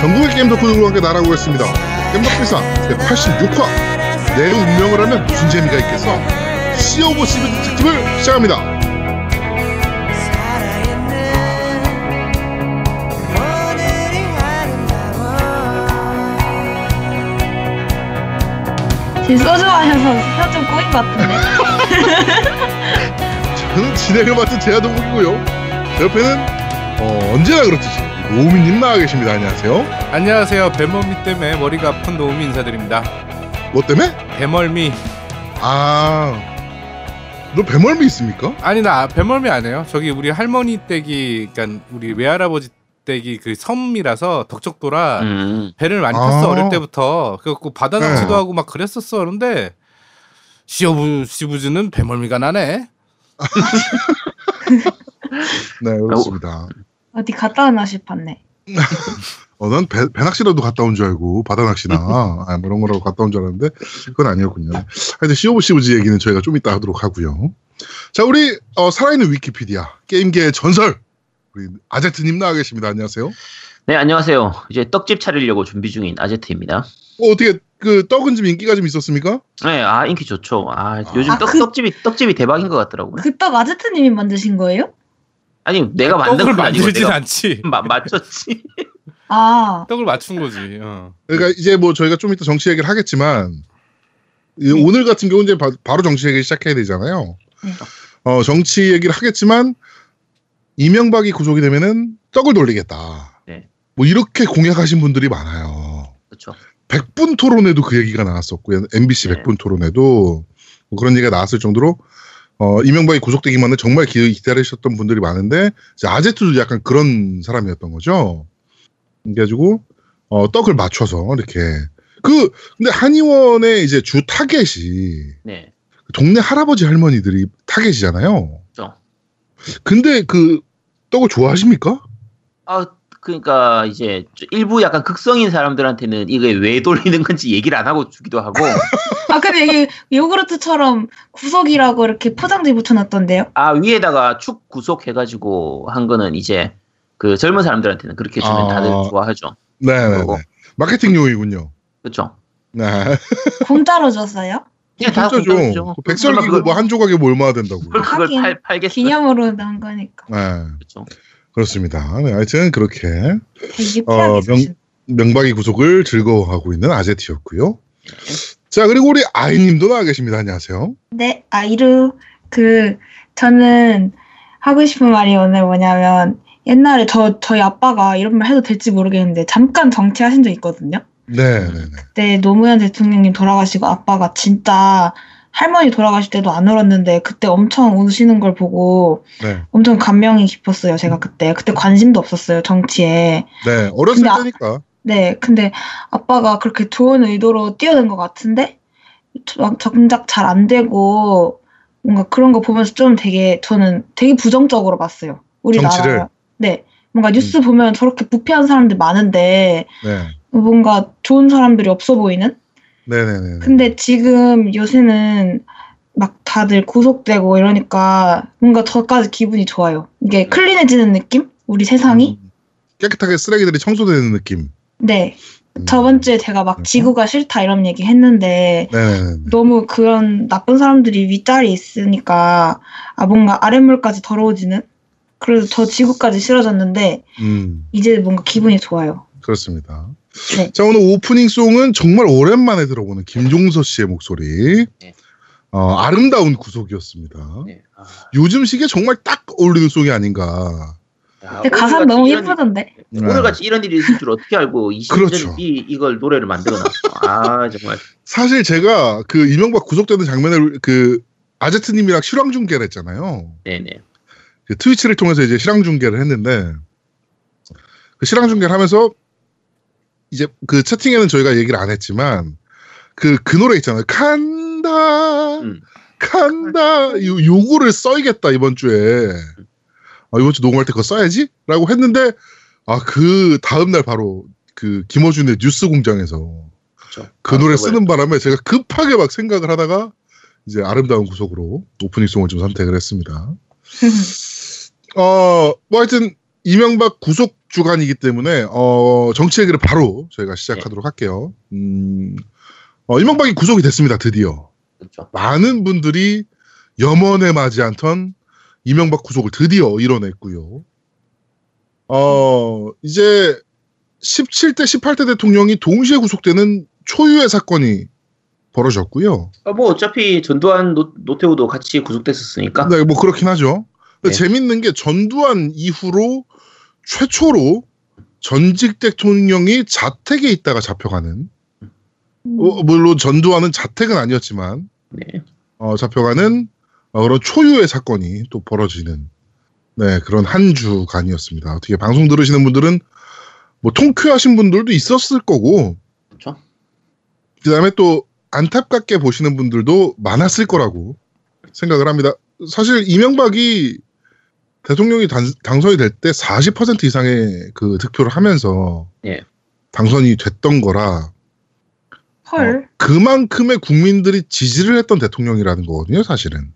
전국의 게임 덕후들과 함께 날아오겠습니다. 겜덕비상 제86화 내 운명을 하면 무슨 재미가 있겠어? 시오브 시브 특집을 시작합니다. 지금 소주 마셔서 혀 좀 꼬인 것 같은데. 저는 진행을 맡은 제아동국이고요. 제 옆에는 어, 언제나 그렇듯이 노우미님 나와 계십니다. 안녕하세요. 안녕하세요. 배멀미 때문에 머리가 아픈 노우미 인사드립니다. 뭐 때문에? 배멀미. 아, 너 배멀미 있습니까? 아니 나 배멀미 안 해요. 저기 우리 할머니 댁이 그러니까 우리 외할아버지 댁이 그 섬이라서 덕적도라 음. 배를 많이 탔어 아. 어릴 때부터. 그래갖고 바다 낚시도 네. 하고 막 그랬었어. 그런데 시어부 시부즈는 배멀미가 나네. 네, 그렇습니다. 어디 갔다 왔나 싶었네. 어, 난 배, 배낚시라도 갔다 온 줄 알고 바다 낚시나 아, 뭐 이런 거라고 갔다 온 줄 알았는데 그건 아니었군요. 하여튼 시오브 시브즈 얘기는 저희가 좀 이따 하도록 하고요. 자, 우리 어, 살아있는 위키피디아 게임계의 전설 우리 아제트님 나와 계십니다. 안녕하세요. 네, 안녕하세요. 이제 떡집 차리려고 준비 중인 아제트입니다. 어, 어떻게 그 떡은 좀 인기가 좀 있었습니까? 네, 아, 인기 좋죠. 아, 요즘 아, 떡, 그- 떡집이, 떡집이 대박인 것 같더라고요. 그떡 마제트님이 만드신 거예요? 아니, 내가 만든 떡을 건 아니고 만들진 내가 않지. 마, 맞췄지. 아, 떡을 맞춘 거지. 어. 그러니까 이제 뭐 저희가 좀 이따 정치 얘기를 하겠지만 이 네. 오늘 같은 경우 이제 바, 로 정치 얘기 시작해야 되잖아요. 네. 어, 정치 얘기를 하겠지만 이명박이 구속이 되면은 떡을 돌리겠다. 네. 뭐 이렇게 공약하신 분들이 많아요. 그렇죠. 100분 토론에도 그 얘기가 나왔었고요. MBC 네. 100분 토론에도 뭐 그런 얘기가 나왔을 정도로 어, 이명박이 구속되기만은 정말 기, 기다리셨던 분들이 많은데 아제트도 약간 그런 사람이었던 거죠. 그래가지고 어, 떡을 맞춰서 이렇게 그 근데 한의원의 이제 주 타겟이 네. 동네 할아버지 할머니들이 타겟이잖아요. 그렇죠. 근데 그 떡을 좋아하십니까? 아, 그러니까 이제 일부 약간 극성인 사람들한테는 이게 왜 돌리는 건지 얘기를 안 하고 주기도 하고, 아 근데 이게 요구르트처럼 구석이라고 이렇게 포장지 붙여놨던데요? 아, 위에다가 축 구속해가지고 한 거는 이제 그 젊은 사람들한테는 그렇게 주면 아. 다들 좋아하죠. 네네네. 그거. 마케팅 용이군요. 그렇죠. 네. 공짜로 줬어요? 그냥 다 진짜죠. 공짜죠. 그 백설기고 그걸- 뭐한 조각에 뭐 얼마나 된다고. 그걸, 팔, 팔겠어요. 기념으로 난 거니까. 네. 그렇죠. 그렇습니다. 네, 하여튼 그렇게 어, 명-. 명박이 구속을 즐거워하고 있는 아제트였고요. 자, 그리고 우리 아이님도 나와 계십니다. 안녕하세요. 네, 아이루 그 저는 하고 싶은 말이 오늘 뭐냐면 옛날에 저 저희 아빠가 이런 말 해도 될지 모르겠는데 잠깐 정치하신 적 있거든요. 네, 네, 네. 그때 노무현 대통령님 돌아가시고 아빠가 진짜 할머니 돌아가실 때도 안 울었는데 그때 엄청 우시는 걸 보고 네, 엄청 감명이 깊었어요. 제가 그때 그때 관심도 없었어요 정치에. 네. 어렸을 근데 아- 때니까. 네, 근데 아빠가 그렇게 좋은 의도로 뛰어든 것 같은데 막 정작 잘 안 되고 뭔가 그런 거 보면서 좀 되게 저는 되게 부정적으로 봤어요. 우리나라. 정치를? 네, 뭔가 뉴스 보면 저렇게 부패한 사람들 많은데 네. 뭔가 좋은 사람들이 없어 보이는? 네, 네, 네. 근데 지금 요새는 막 다들 구속되고 이러니까 뭔가 저까지 기분이 좋아요. 이게 클린해지는 느낌? 우리 세상이? 음, 깨끗하게 쓰레기들이 청소되는 느낌. 네. 음. 저번 주에 제가 막 그래서? 지구가 싫다 이런 얘기 했는데 네, 네, 네. 너무 그런 나쁜 사람들이 윗자리에 있으니까 아 뭔가 아랫물까지 더러워지는 그래서 저 지구까지 싫어졌는데 음, 이제 뭔가 기분이 좋아요. 그렇습니다. 네. 자, 오늘 오프닝 송은 정말 오랜만에 들어보는 김종서 씨의 목소리. 네. 어, 아름다운 구속이었습니다. 네. 아, 요즘 시기에 정말 딱 어울리는 송이 아닌가. 야, 근데 가사 오늘같이 너무 이런 예쁘던데. 네. 오늘같이 이런 일이 있을 줄 어떻게 알고 20년 그렇죠. 이, 이걸 노래를 만들어놨어. 아 정말. 사실 제가 그 이명박 구속되는 장면을 그 아제트님이랑 실황 중계를 했잖아요. 네네. 그 트위치를 통해서 이제 실황 중계를 했는데 그 실황 중계를 하면서 이제 그 채팅에는 저희가 얘기를 안 했지만 그그 노래 있잖아요. 간다 음. 간다 요 요거를 써야겠다 이번 주에 아, 이번 주 녹음할 때 그거 써야지라고 했는데 아 그 다음 날 바로 그 김어준의 뉴스 공장에서 그렇죠. 그 아, 노래 쓰는 바람에 제가 급하게 막 생각을 하다가 이제 아름다운 구속으로 오프닝 송을 좀 선택을 했습니다. 어, 뭐 하여튼 이명박 구속 주간이기 때문에 어, 정치 얘기를 바로 저희가 시작하도록 할게요. 음, 어, 이명박이 구속이 됐습니다. 드디어 그렇죠. 많은 분들이 염원에 맞지 않던 이명박 구속을 드디어 이뤄냈고요. 어, 이제 17대, 18대 대통령이 동시에 구속되는 초유의 사건이 벌어졌고요. 아, 뭐 어차피 전두환 노, 노태우도 같이 구속됐었으니까. 네, 뭐 그렇긴 하죠. 네. 재밌는 게 전두환 이후로 최초로 전직 대통령이 자택에 있다가 잡혀가는 어, 물론 전두환은 자택은 아니었지만 네. 어, 잡혀가는 어, 그런 초유의 사건이 또 벌어지는 네 그런 한 주간이었습니다. 어떻게 방송 들으시는 분들은 뭐 통쾌하신 분들도 있었을 거고 그렇죠. 그다음에 또 안타깝게 보시는 분들도 많았을 거라고 생각을 합니다. 사실 이명박이 대통령이 단- 당선이 될 때 40% 이상의 그 득표를 하면서 예. 당선이 됐던 거라 헐. 그만큼의 국민들이 지지를 했던 대통령이라는 거거든요, 사실은.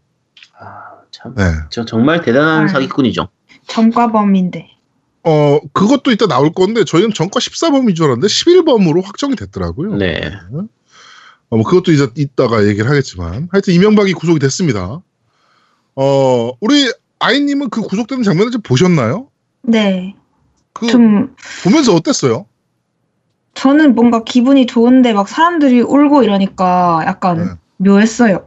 아, 참. 네. 저 정말 대단한 아. 사기꾼이죠. 전과범인데. 어, 그것도 이따 나올 건데 저희는 전과 14범인 줄 알았는데 11범으로 확정이 됐더라고요. 네. 어, 뭐 그것도 이제 이따가 얘기를 하겠지만 하여튼 이명박이 구속이 됐습니다. 어, 우리 아이님은 그 구속되는 장면을 좀 보셨나요? 네. 그 좀 보면서 어땠어요? 저는 뭔가 기분이 좋은데 막 사람들이 울고 이러니까 약간 네. 묘했어요.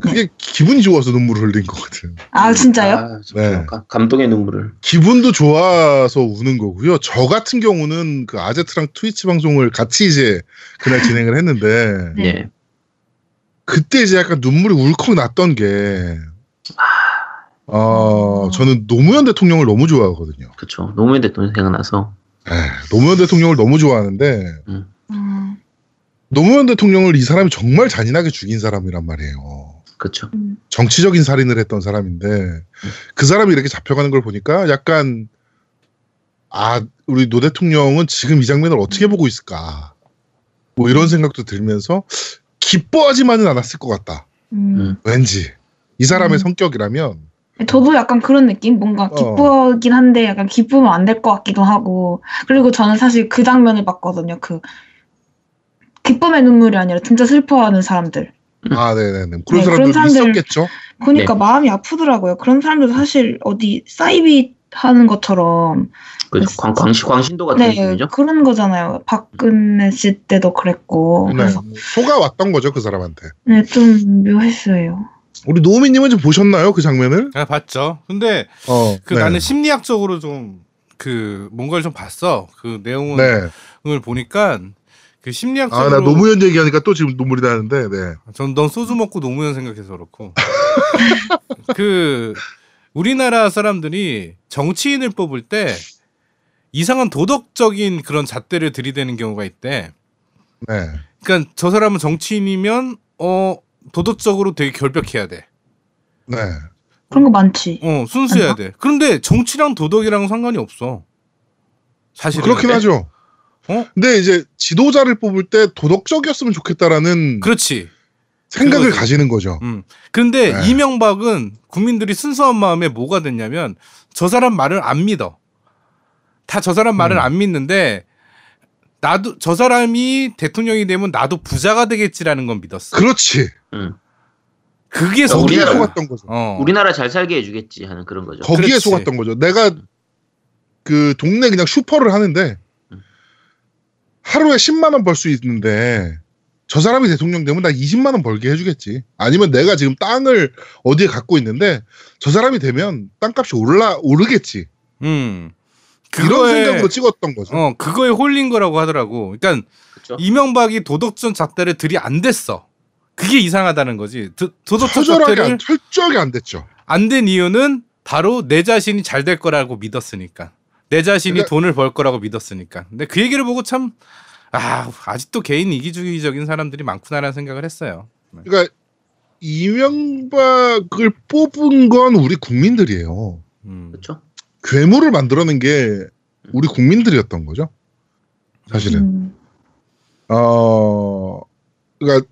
그게 기분이 좋아서 눈물을 흘린 것 같아요. 아 진짜요? 아, 네. 가- 감동의 눈물을. 기분도 좋아서 우는 거고요. 저 같은 경우는 그 아제트랑 트위치 방송을 같이 이제 그날 진행을 했는데 네. 네. 그때 이제 약간 눈물이 울컥 났던 게 어, 저는 노무현 대통령을 너무 좋아하거든요. 그렇죠. 노무현 대통령 생각나서. 에, 노무현 대통령을 너무 좋아하는데 음, 노무현 대통령을 이 사람이 정말 잔인하게 죽인 사람이란 말이에요. 그렇죠. 음. 정치적인 살인을 했던 사람인데 그 사람이 이렇게 잡혀가는 걸 보니까 약간 아 우리 노 대통령은 지금 이 장면을 어떻게 보고 있을까 뭐 이런 생각도 들면서 기뻐하지만은 않았을 것 같다. 음. 음. 왠지 이 사람의 음. 성격이라면 저도 약간 그런 느낌? 뭔가 어. 기쁘긴 한데 약간 기쁘면 안 될 것 같기도 하고. 그리고 저는 사실 그 장면을 봤거든요. 그 기쁨의 눈물이 아니라 진짜 슬퍼하는 사람들. 음. 아 네네네 그런 네, 그런 사람들도 사람들- 있었겠죠. 그러니까 네. 마음이 아프더라고요. 그런 사람들도 사실 어디 사이비 하는 것처럼 그 광, 광신, 광신도 같은 네 느낌이죠. 그런 거잖아요. 박근혜 씨 때도 그랬고 네, 그래서 소가 왔던 거죠 그 사람한테. 네, 좀 묘했어요. 우리 노미님은 좀 보셨나요 그 장면을? 아, 봤죠. 근데 어, 그 네. 나는 심리학적으로 좀 그 뭔가를 좀 봤어. 그 내용을 네. 보니까 그 심리학적으로 아나 노무현 얘기하니까 또 지금 눈물이 나는데 네. 전넌 소주 먹고 노무현 생각해서 그렇고 그 우리나라 사람들이 정치인을 뽑을 때 이상한 도덕적인 그런 잣대를 들이대는 경우가 있대. 네. 그러니까 저 사람은 정치인이면 어 도덕적으로 되게 결벽해야 돼. 네. 그런 거 많지. 어 순수해야 아닌가? 돼. 그런데 정치랑 도덕이랑 상관이 없어. 사실 그렇긴 하죠. 어? 근데 이제 지도자를 뽑을 때 도덕적이었으면 좋겠다라는 그렇지. 생각을 그거지. 가지는 거죠. 음. 근데 네. 이명박은 국민들이 순수한 마음에 뭐가 됐냐면 저 사람 말을 안 믿어. 다 저 사람 말을 음. 안 믿는데 나도 저 사람이 대통령이 되면 나도 부자가 되겠지라는 건 믿었어. 그렇지. 음. 그게 어, 거기에 우리나라-. 속았던 거죠. 어. 우리나라 잘 살게 해주겠지 하는 그런 거죠. 거기에 그렇지. 속았던 거죠. 내가 그 동네 그냥 슈퍼를 하는데 음. 하루에 10만 원 벌 수 있는데 저 사람이 대통령 되면 나 20만 원 벌게 해주겠지. 아니면 내가 지금 땅을 어디에 갖고 있는데 저 사람이 되면 땅값이 올라 오르겠지. 음. 그거에- 생각으로 찍었던 거죠. 어, 그거에 홀린 거라고 하더라고. 그러니까 그렇죠. 이명박이 도덕적 잣대를 들이 안 됐어. 그게 이상하다는 거지. 도, 도덕적 잣대를 안, 철저하게 안 됐죠. 안 된 이유는 바로 내 자신이 잘 될 거라고 믿었으니까. 내 자신이 그러니까- 돈을 벌 거라고 믿었으니까. 근데 그 얘기를 보고 참, 아, 아직도 개인 이기주의적인 사람들이 많구나라는 생각을 했어요. 그러니까 이명박을 뽑은 건 우리 국민들이에요. 음. 그렇죠. 괴물을 만들어낸 게 우리 국민들이었던 거죠. 사실은. 음. 어, 그러니까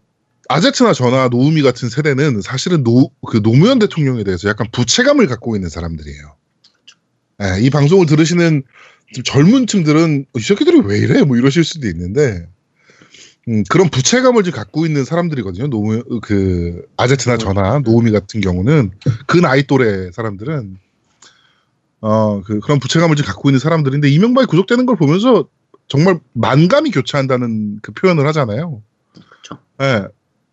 아제트나 저나 노우미 같은 세대는 사실은 노, 그 노무현 대통령에 대해서 약간 부채감을 갖고 있는 사람들이에요. 예, 이 방송을 들으시는 좀 젊은 층들은 어, 이 새끼들이 왜 이래? 뭐 이러실 수도 있는데 음, 그런 부채감을 좀 갖고 있는 사람들이거든요. 노무 그 아제트나 저나 노우미 같은 경우는 그 나이 또래 사람들은 어, 그, 그런 부채감을 좀 갖고 있는 사람들인데 이명박이 구속되는 걸 보면서 정말 만감이 교차한다는 그 표현을 하잖아요. 그렇죠. 예.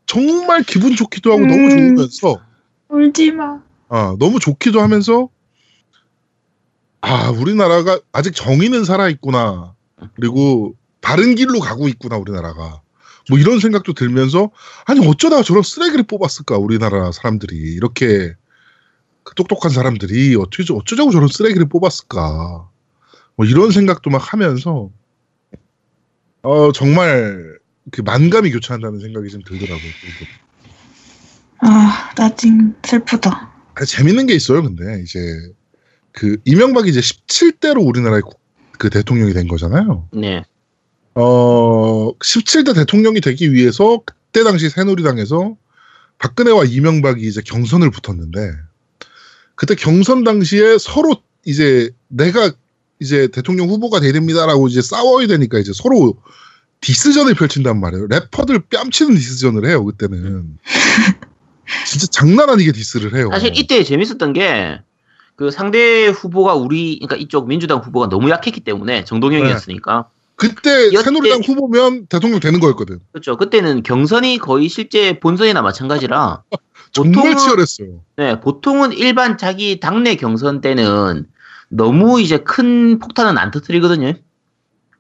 정말 기분 좋기도 하고 음. 너무 좋으면서 울지 마. 아, 너무 좋기도 하면서 아, 우리나라가 아직 정의는 살아 있구나. 그리고 다른 길로 가고 있구나, 우리나라가. 뭐 이런 생각도 들면서 아니 어쩌다가 저런 쓰레기를 뽑았을까 우리나라 사람들이 이렇게 그 똑똑한 사람들이 어떻게 저- 어쩌자고 저런 쓰레기를 뽑았을까 뭐 이런 생각도 막 하면서 어 정말 그 만감이 교차한다는 생각이 좀 들더라고요. 아, 나 지금 슬프다. 아, 재밌는 게 있어요, 근데 이제 그 이명박이 이제 17대로 우리나라의 국- 그 대통령이 된 거잖아요. 네. 어 17대 대통령이 되기 위해서 그때 당시 새누리당에서 박근혜와 이명박이 이제 경선을 붙었는데 그때 경선 당시에 서로 이제 내가 이제 대통령 후보가 돼야 됩니다라고 이제 싸워야 되니까 이제 서로 디스전을 펼친단 말이에요. 래퍼들 뺨치는 디스전을 해요, 그때는. 진짜 장난 아니게 디스를 해요. 사실 이때 재밌었던 게 그 상대 후보가 우리 그러니까 이쪽 민주당 후보가 너무 약했기 때문에 정동영이었으니까 그때 여태- 새누리당 후보면 대통령 되는 거였거든. 그렇죠. 그때는 경선이 거의 실제 본선이나 마찬가지라 정말 보통은- 치열했어요. 네, 보통은 일반 자기 당내 경선 때는 너무 이제 큰 폭탄은 안 터뜨리거든요.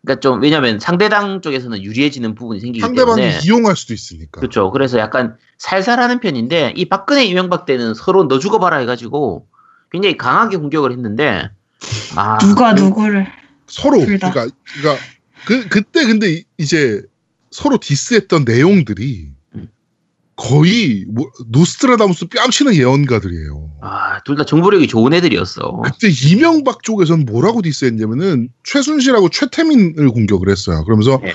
그러니까 좀 왜냐면 상대당 쪽에서는 유리해지는 부분이 생기기 상대방이 때문에 이용할 수도 있으니까. 그렇죠. 그래서 약간 살살하는 편인데 이 박근혜 이명박 때는 서로 너 죽어봐라 해가지고 굉장히 강하게 공격을 했는데 아 누가 그- 누구를. 서로. 그러니까 그러니까 그 그때 근데 이- 이제 서로 디스했던 내용들이 음. 거의 뭐 노스트라다무스 뺨치는 예언가들이에요. 아, 둘 다 정보력이 좋은 애들이었어. 그때 이명박 쪽에선 뭐라고 디스했냐면은 최순실하고 최태민을 공격을 했어요. 그러면서 네.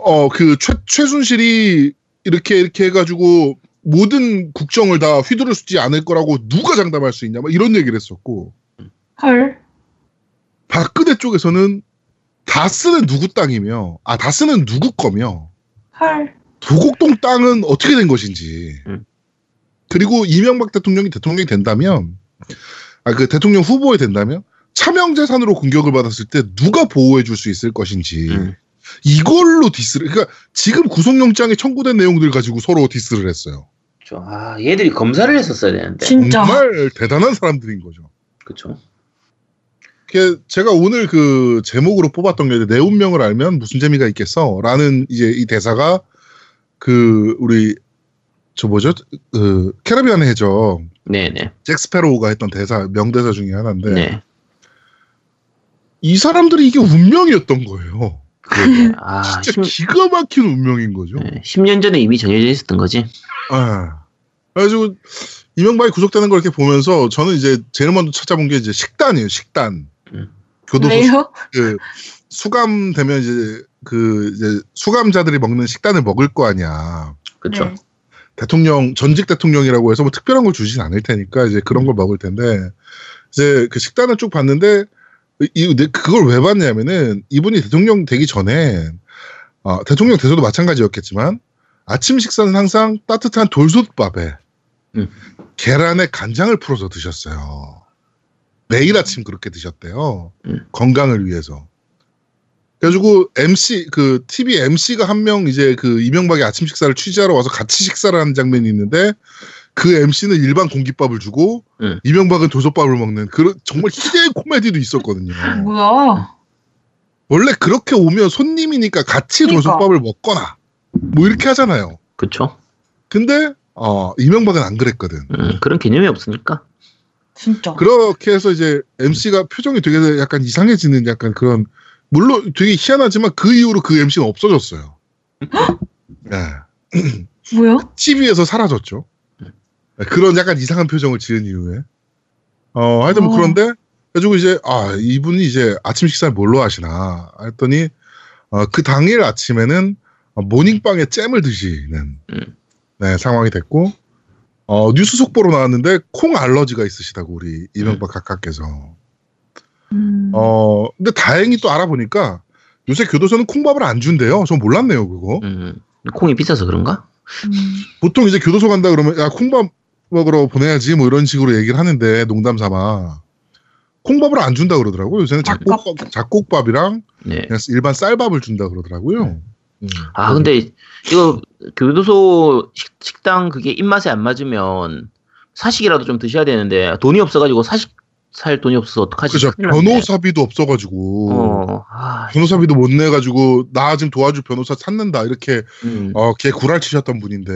어 그 최순실이 이렇게 이렇게 해가지고 모든 국정을 다 휘두르지 않을 거라고 누가 장담할 수 있냐 막 이런 얘기를 했었고 헐. 박근혜 쪽에서는 다스는 누구 땅이며 아 다스는 누구 거며 헐. 도곡동 땅은 어떻게 된 것인지 음. 그리고 이명박 대통령이 대통령이 된다면 아 그 대통령 후보에 된다면 차명 재산으로 공격을 받았을 때 누가 보호해 줄 수 있을 것인지 음. 이걸로 디스를 그러니까 지금 구속영장에 청구된 내용들 가지고 서로 디스를 했어요. 그렇죠. 아, 얘들이 검사를 했었어야 되는데. 진짜. 정말 대단한 사람들인 거죠. 그렇죠. 그 제가 오늘 그 제목으로 뽑았던 게 내 운명을 알면 무슨 재미가 있겠어 라는 이제 이 대사가 그 우리 저 뭐죠 그 캐러비안 해적 네, 네. 잭 스페로우가 했던 대사 명대사 중에 하나인데 네. 이 사람들이 이게 운명이었던 거예요. 그러게. 아, 진짜 10, 기가 막힌 운명인 거죠. 네, 10년 전에 이미 정해져 있었던 거지. 아. 그래가지고 이명박이 구속되는 걸 이렇게 보면서 저는 이제 제일 먼저 찾아본 게 이제 식단이에요. 식단. 음. 교도소 왜요? 그 수감 되면 이제 그 이제 수감자들이 먹는 식단을 먹을 거 아니야. 그렇죠. 네. 대통령 전직 대통령이라고 해서 뭐 특별한 걸 주진 않을 테니까 이제 그런 걸 먹을 텐데 이제 그 식단을 쭉 봤는데 이- 그걸 왜 봤냐면은 이분이 대통령 되기 전에 어, 대통령 돼서도 마찬가지였겠지만 아침 식사는 항상 따뜻한 돌솥밥에 음. 계란에 간장을 풀어서 드셨어요. 매일 아침 그렇게 드셨대요. 음. 건강을 위해서. 그래가지고 MC 그 TV MC가 한 명 이제 그 이명박의 아침 식사를 취재하러 와서 같이 식사를 하는 장면이 있는데 그 MC는 일반 공깃밥을 주고 음. 이명박은 도솥밥을 먹는 그런 정말 희대의 코미디도 있었거든요. 뭐야? 원래 그렇게 오면 손님이니까 같이 그러니까. 도솥밥을 먹거나 뭐 이렇게 하잖아요. 그렇죠. 근데 어 이명박은 안 그랬거든. 음, 그런 개념이 없으니까. 진짜. 그렇게 해서 이제 MC가 표정이 되게 약간 이상해지는 약간 그런 물론 되게 희한하지만 그 이후로 그 MC는 없어졌어요. 네. 뭐야? TV에서 사라졌죠. 네, 그런 약간 이상한 표정을 지은 이후에. 어, 하여튼 뭐 어. 그런데, 그래가지고 이제, 아, 이분이 이제 아침 식사를 뭘로 하시나 했더니, 어, 그 당일 아침에는 어, 모닝빵에 잼을 드시는, 음. 네, 상황이 됐고 어, 뉴스 속보로 나왔는데 콩 알러지가 있으시다고 우리 이명박 각하께서. 음. 어, 근데 다행히 또 알아보니까 요새 교도소는 콩밥을 안 준대요. 전 몰랐네요, 그거. 음, 콩이 비싸서 그런가? 음. 보통 이제 교도소 간다 그러면 야 콩밥 먹으러 보내야지 뭐 이런 식으로 얘기를 하는데 농담 삼아 콩밥을 안 준다 그러더라고요. 요새는 작곡밥, 아깝다. 작곡밥이랑 네. 그냥 일반 쌀밥을 준다 그러더라고요. 음. 아 근데 이거 교도소 식, 식당 그게 입맛에 안 맞으면 사식이라도 좀 드셔야 되는데 돈이 없어가지고 사식 살 돈이 없어서 어떡하지? 그죠. 변호사비도 없어가지고 어, 아, 변호사비도 못 내가지고 나 지금 도와줄 변호사 찾는다 이렇게 음. 어 걔 구랄 치셨던 분인데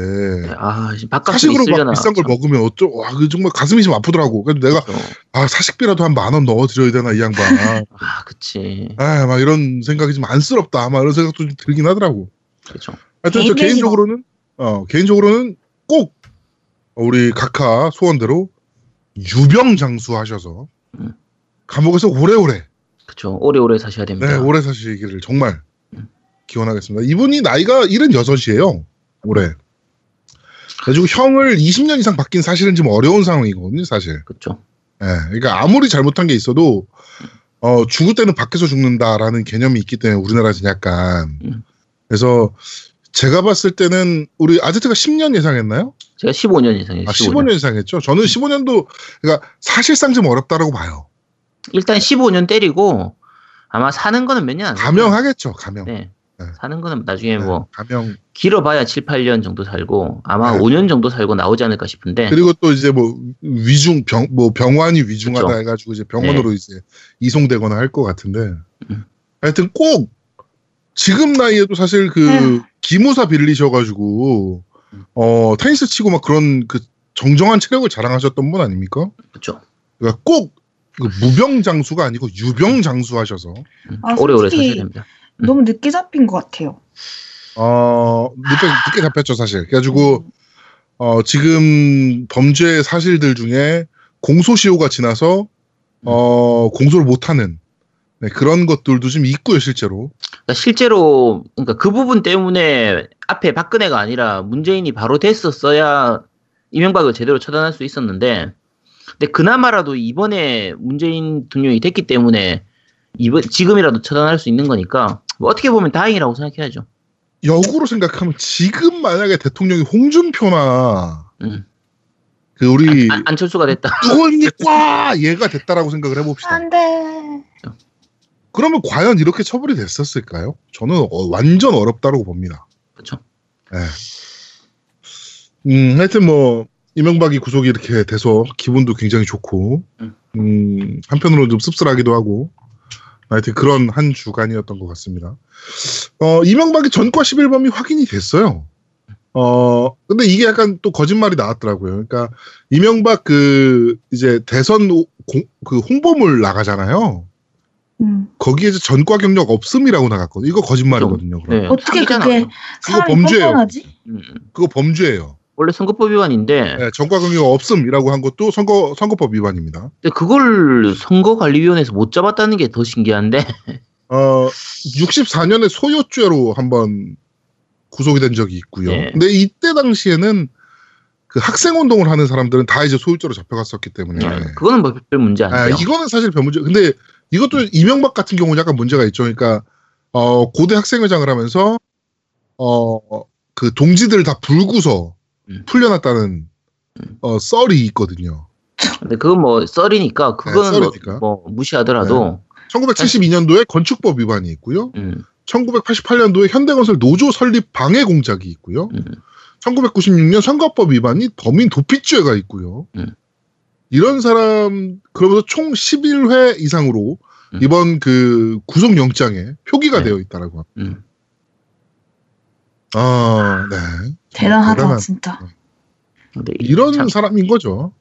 아, 지금 밥값이 사식으로 막 있으려나. 비싼 걸 먹으면 어쩌 와그 정말 가슴이 좀 아프더라고. 그래도 내가 그렇죠. 아 사식비라도 한 만 원 넣어드려야 되나 이 양반. 아, 그치. 아, 막 이런 생각이 좀 안쓰럽다. 막 이런 생각도 좀 들긴 하더라고. 그렇죠. 하여튼 저 개인 개인적으로는, 어, 개인적으로는 꼭 우리 각하 소원대로 유병 장수 하셔서 음. 감옥에서 오래오래, 그렇죠. 오래오래 사셔야 됩니다. 네, 오래 사시기를 정말 음. 기원하겠습니다. 이분이 나이가 76이에요. 올해. 그래가지고 형을 20년 이상 받긴 사실은 좀 어려운 상황이거든요, 사실. 그렇죠. 예, 그러니까 아무리 잘못한 게 있어도 어, 죽을 때는 밖에서 죽는다라는 개념이 있기 때문에 우리나라에서는 약간 음. 그래서 제가 봤을 때는 우리 아제트가 10년 예상했나요? 제가 15년 이상이에요. 아, 15년. 15년 예상했죠. 저는 15년도 그러니까 사실상 좀 어렵다라고 봐요. 일단 15년 때리고 아마 사는 거는 몇 년 안. 감형하겠죠, 감형. 네. 네. 사는 거는 나중에 네, 뭐 감형. 길어봐야 7, 8년 정도 살고 아마 네. 5년 정도 살고 나오지 않을까 싶은데 그리고 또 이제 뭐 위중 병 뭐 병환이 위중하다 그쵸. 해가지고 이제 병원으로 이제 이송되거나 할 것 같은데 음. 하여튼 꼭 지금 나이에도 사실 그 에휴. 기무사 빌리셔가지고 음. 어 테니스 치고 막 그런 그 정정한 체력을 자랑하셨던 분 아닙니까? 그렇죠. 그러니까 꼭 그 무병 장수가 아니고 유병 장수 하셔서 아, 오래오래 사셔야 됩니다. 음. 너무 늦게 잡힌 것 같아요. 어 늦게, 늦게 잡혔죠 사실. 그래가지고 음. 어, 지금 범죄 사실들 중에 공소시효가 지나서 어, 공소를 못하는 네, 그런 것들도 좀 있고요 실제로. 그러니까 실제로 그러니까 그 부분 때문에 앞에 박근혜가 아니라 문재인이 바로 됐었어야 이명박을 제대로 처단할 수 있었는데 근데 그나마라도 이번에 문재인 대통령이 됐기 때문에 이번 지금이라도 처단할 수 있는 거니까 뭐 어떻게 보면 다행이라고 생각해야죠. 역으로 생각하면 지금 만약에 대통령이 홍준표나 음. 그 우리 안, 안철수가 됐다. 누굽니까 얘가 됐다라고 생각을 해봅시다. 안 돼. 그러면 과연 이렇게 처벌이 됐었을까요? 저는 어, 완전 어렵다고 봅니다. 그렇죠. 네. 음, 하여튼 뭐 이명박이 구속이 이렇게 돼서 기분도 굉장히 좋고, 음. 음, 한편으로는 좀 씁쓸하기도 하고, 하여튼 그런 한 주간이었던 것 같습니다. 어, 이명박이 전과 11범이 확인이 됐어요. 어, 근데 이게 약간 또 거짓말이 나왔더라고요. 그러니까 이명박 그 이제 대선 오- 공- 그 홍보물 나가잖아요. 음. 거기에 이제 전과 경력 없음이라고 나갔거든요. 이거 거짓말이거든요. 그럼. 네, 어떻게. 그게 사람이 범죄예요. 뻔뻔하지? 음, 그거 범죄예요. 원래 선거법 위반인데 네, 전과 경력 없음이라고 한 것도 선거 선거법 위반입니다. 근데 그걸 선거관리위원회에서 못 잡았다는 게 더 신기한데 어, 64년에 소요죄로 한번 구속이 된 적이 있고요. 네. 근데 이때 당시에는 그 학생 운동을 하는 사람들은 다 이제 소유죄로 잡혀갔었기 때문에 그거는 뭐별 문제 아, 아니에요. 이거는 사실 별 문제. 근데 이것도 이명박 같은 경우는 약간 문제가 있죠. 그러니까 어, 고대 학생회장을 하면서 어, 그 동지들 다 불구서 음. 풀려났다는 음. 어, 썰이 있거든요. 근데 그건 뭐 썰이니까 그거는 네, 뭐- 썰이니까. 뭐, 무시하더라도 1972년도에 건축법 위반이 있고요. 음, 1988년도에 현대건설 노조 설립 방해 공작이 있고요. 음. 1996년 선거법 위반이 범인 도피죄가 있고요. 음. 이런 사람 그러면서 총 11회 이상으로 음. 이번 그 구속 영장에 표기가 네. 되어 있다라고 합니다. 음. 아, 네. 대단하다 대단한- 진짜. 이- 이런 참, 사람인 거죠.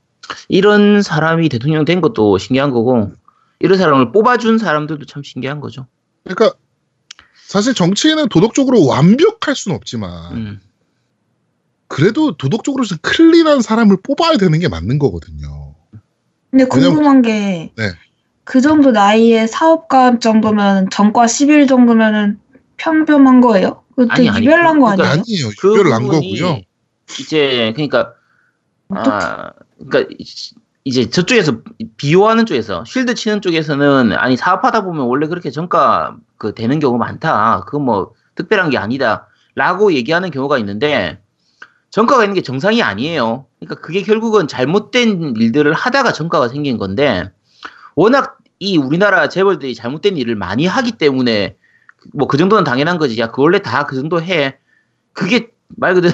이런 사람이 대통령 된 것도 신기한 거고 이런 사람을 뽑아준 사람들도 참 신기한 거죠. 그러니까 사실 정치인은 도덕적으로 완벽할 수는 없지만 음, 그래도 도덕적으로 좀 클린한 사람을 뽑아야 되는 게 맞는 거거든요. 근데 궁금한 게그 네. 정도 나이에 사업가 정도면 전과 10일 정도면은 평범한 거예요? 그 아니, 아니, 유별난 거 그러니까 아니에요? 아니에요. 그 부분이 거고요. 이제 그러니까 아 그러니까 이제 저쪽에서 비호하는 쪽에서 쉴드 치는 쪽에서는 아니 사업하다 보면 원래 그렇게 정가 그 되는 경우가 많다. 그건 뭐 특별한 게 아니다 라고 얘기하는 경우가 있는데 정가가 있는 게 정상이 아니에요. 그러니까 그게 결국은 잘못된 일들을 하다가 정가가 생긴 건데 워낙 이 우리나라 재벌들이 잘못된 일을 많이 하기 때문에 뭐 그 정도는 당연한 거지. 야, 그 원래 다 그 정도 해. 그게 말 그대로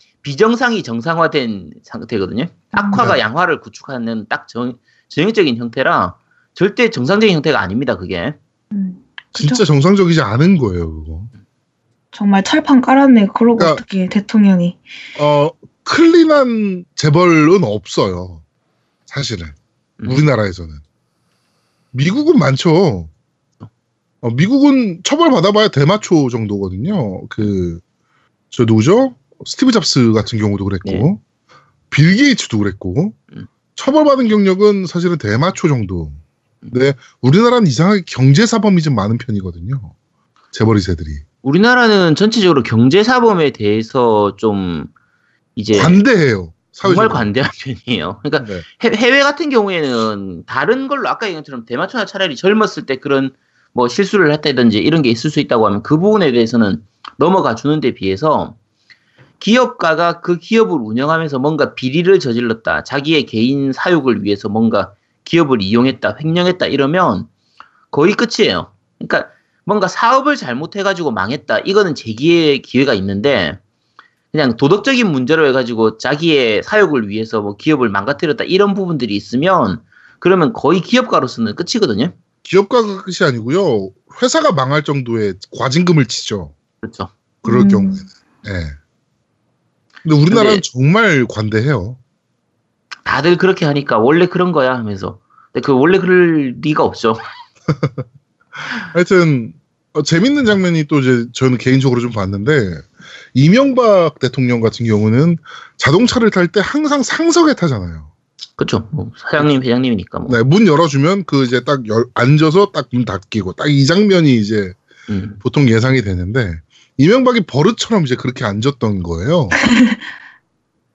비정상이 정상화된 상태거든요. 악화가 네. 양화를 구축하는 딱 정, 전형적인 형태라 절대 정상적인 형태가 아닙니다. 그게. 음, 진짜? 정상적이지 않은 거예요, 그거. 정말 철판 깔았네. 그러고 그러니까- 어떻게 대통령이. 어, 클린한 재벌은 없어요. 사실은. 음. 우리나라에서는. 미국은 많죠. 어, 미국은 처벌 받아봐야 대마초 정도거든요. 그, 저 누구죠? 스티브 잡스 같은 경우도 그랬고, 네. 빌 게이츠도 그랬고, 음. 처벌받은 경력은 사실은 대마초 정도. 근데 우리나라는 이상하게 경제사범이 좀 많은 편이거든요. 재벌 이세들이. 우리나라는 전체적으로 경제사범에 대해서 좀 이제 관대해요. 정말 사회적으로. 관대한 편이에요. 그러니까 네. 해- 해외 같은 경우에는 다른 걸로 아까 얘기한 것처럼 대마초나 차라리 젊었을 때 그런 뭐 실수를 했다든지 이런 게 있을 수 있다고 하면 그 부분에 대해서는 넘어가 주는 데 비해서 기업가가 그 기업을 운영하면서 뭔가 비리를 저질렀다. 자기의 개인 사육을 위해서 뭔가 기업을 이용했다, 횡령했다 이러면 거의 끝이에요. 그러니까 뭔가 사업을 잘못해가지고 망했다. 이거는 재기의 기회가 있는데 그냥 도덕적인 문제로 해가지고 자기의 사육을 위해서 뭐 기업을 망가뜨렸다 이런 부분들이 있으면 그러면 거의 기업가로서는 끝이거든요. 기업가가 끝이 아니고요. 회사가 망할 정도의 과징금을 치죠. 그렇죠. 그럴 음, 경우에. 예. 근데 우리나라는 근데- 정말 관대해요. 다들 그렇게 하니까 원래 그런 거야 하면서. 근데 그 원래 그럴 리가 없죠. 하여튼 어, 재밌는 장면이 또 이제 저는 개인적으로 좀 봤는데 이명박 대통령 같은 경우는 자동차를 탈 때 항상 상석에 타잖아요. 그렇죠. 뭐 사장님, 회장님이니까 뭐. 네, 문 열어주면 그 이제 딱 열- 앉아서 딱 문 닫히고 딱 이 장면이 이제 음. 보통 예상이 되는데 이명박이 버릇처럼 이제 그렇게 앉았던 거예요.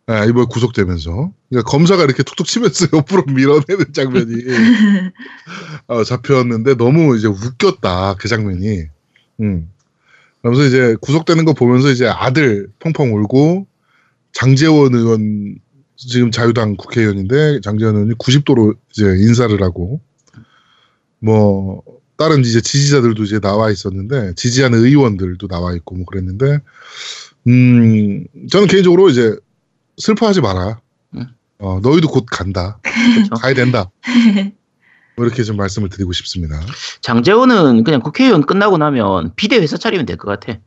아, 이번에 구속되면서. 그러니까 검사가 이렇게 툭툭 치면서 옆으로 밀어내는 장면이 어, 잡혔는데 너무 이제 웃겼다 그 장면이. 음. 그러면서 이제 구속되는 거 보면서 이제 아들 펑펑 울고 장재원 의원 지금 자유당 국회의원인데 장재원 의원이 90도로 이제 인사를 하고 뭐 다른 이제 지지자들도 이제 나와 있었는데 지지하는 의원들도 나와 있고 뭐 그랬는데 음 저는 개인적으로 이제 슬퍼하지 마라. 음. 어 너희도 곧 간다. 그렇죠. 가야 된다. 뭐 이렇게 좀 말씀을 드리고 싶습니다. 장재원은 그냥 국회의원 끝나고 나면 비대 회사 차리면 될 것 같아.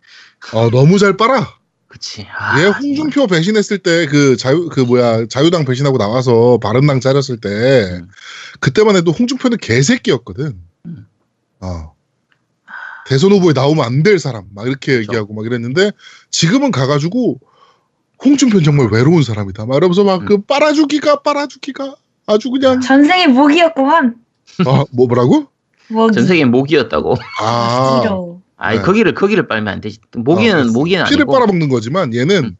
어 너무 잘 빨아. 그치. 아, 얘 홍준표 배신했을 때 그 자유 그 뭐야 자유당 배신하고 나와서 바른당 차렸을 때 음. 그때만 해도 홍준표는 개새끼였거든. 음. 어. 대선 후보에 나오면 안 될 사람 막 이렇게 그렇죠. 얘기하고 막 이랬는데 지금은 가가지고 홍준표는 정말 외로운 사람이다. 막 이러면서 막 음. 그 빨아주기가 빨아주기가 아주 그냥 전생에 목이었구만. 아 뭐 뭐라고? 목이. 전 세계 모기였다고. 아. 아니 네. 거기를 거기를 빨면 안 되지. 모기는 어, 모기는 피를 아니고. 빨아먹는 거지만 얘는 음.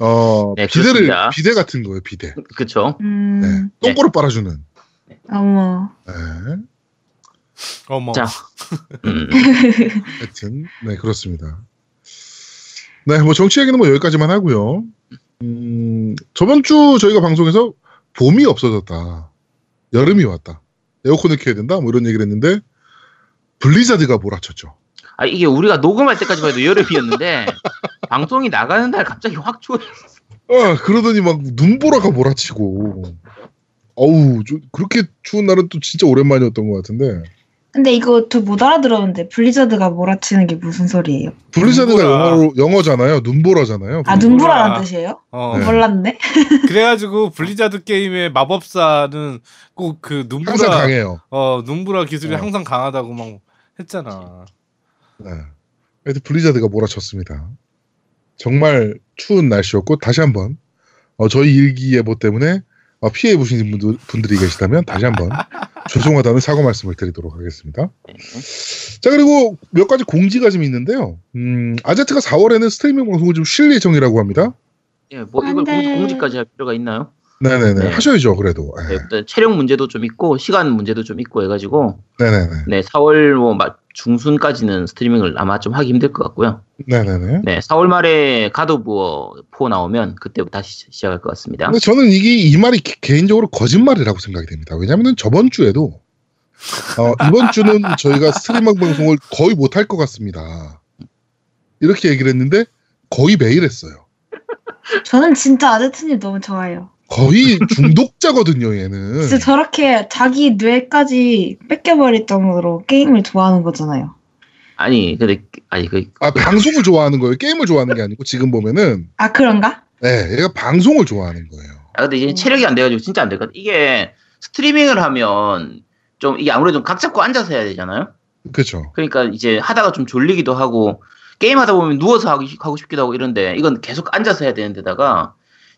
어 네, 비대를 그렇습니다. 비대 같은 거예요 비대. 그쵸. 음, 네. 똥꼬를 빨아주는. 어머. 네. 어머. 자. 음. 하여튼 네 그렇습니다. 네, 뭐 정치 얘기는 뭐 여기까지만 하고요. 음, 저번 주 저희가 방송에서 봄이 없어졌다, 여름이 왔다, 에어컨을 켜야 된다, 뭐 이런 얘기를 했는데 블리자드가 몰아쳤죠. 아 이게 우리가 녹음할 때까지만 해도 여름이었는데 방송이 나가는 날 갑자기 확 추워. 아 그러더니 막 눈보라가 몰아치고, 어우 저- 그렇게 추운 날은 또 진짜 오랜만이었던 것 같은데 근데 이거 저못 알아들었는데 블리자드가 몰아치는 게 무슨 소리예요? 블리자드가 눈보라. 영어로 영어잖아요, 눈보라잖아요. 아 눈보라. 눈보라란 뜻이에요? 어. 네. 몰랐네. 그래가지고 블리자드 게임의 마법사는 꼭그 항상 눈보라 강해요. 어 눈보라 기술이 어. 항상 강하다고 막 했잖아. 네. 하여튼 블리자드가 몰아쳤습니다. 정말 추운 날씨였고 다시 한번 어, 저희 일기예보 때문에 어, 피해 보신 분들, 분들이 계시다면 다시 한번 죄송하다는 사과 말씀을 드리도록 하겠습니다. 자 그리고 몇 가지 공지가 좀 있는데요. 음, 아제트가 4월에는 스트리밍 방송을 좀 쉴 예정이라고 합니다. 예, 뭐안 이걸 돼. 공, 공지까지 할 필요가 있나요? 네네네. 네. 하셔야죠, 그래도. 예. 네, 일단 체력 문제도 좀 있고 시간 문제도 좀 있고 해가지고 네네네. 네 4월 뭐 마- 중순까지는 스트리밍을 아마 좀 하기 힘들 것 같고요. 네네네. 네 4월 말에 God of War 4 나오면 그때부터 다시 시작할 것 같습니다. 근데 저는 이게 이 말이 개- 개인적으로 거짓말이라고 생각이 됩니다. 왜냐면은 저번 주에도 어, 이번 주는 저희가 스트리밍 방송을 거의 못 할 것 같습니다. 이렇게 얘기를 했는데 거의 매일 했어요. 저는 진짜 아제트님 너무 좋아해요. 거의 중독자거든요, 얘는. 진짜 저렇게 자기 뇌까지 뺏겨버릴 정도로 게임을 좋아하는 거잖아요. 아니 근데 아니 그 아, 방송을 좋아하는 거예요. 게임을 좋아하는 게 아니고 지금 보면은 아 그런가? 네, 얘가 방송을 좋아하는 거예요. 아, 근데 이제 음. 체력이 안 돼가지고 진짜 안 될 것 같아. 이게 스트리밍을 하면 좀 이게 아무래도 각 잡고 앉아서 해야 되잖아요. 그렇죠. 그러니까 이제 하다가 좀 졸리기도 하고 게임 하다 보면 누워서 하고 싶기도 하고 이런데 이건 계속 앉아서 해야 되는 데다가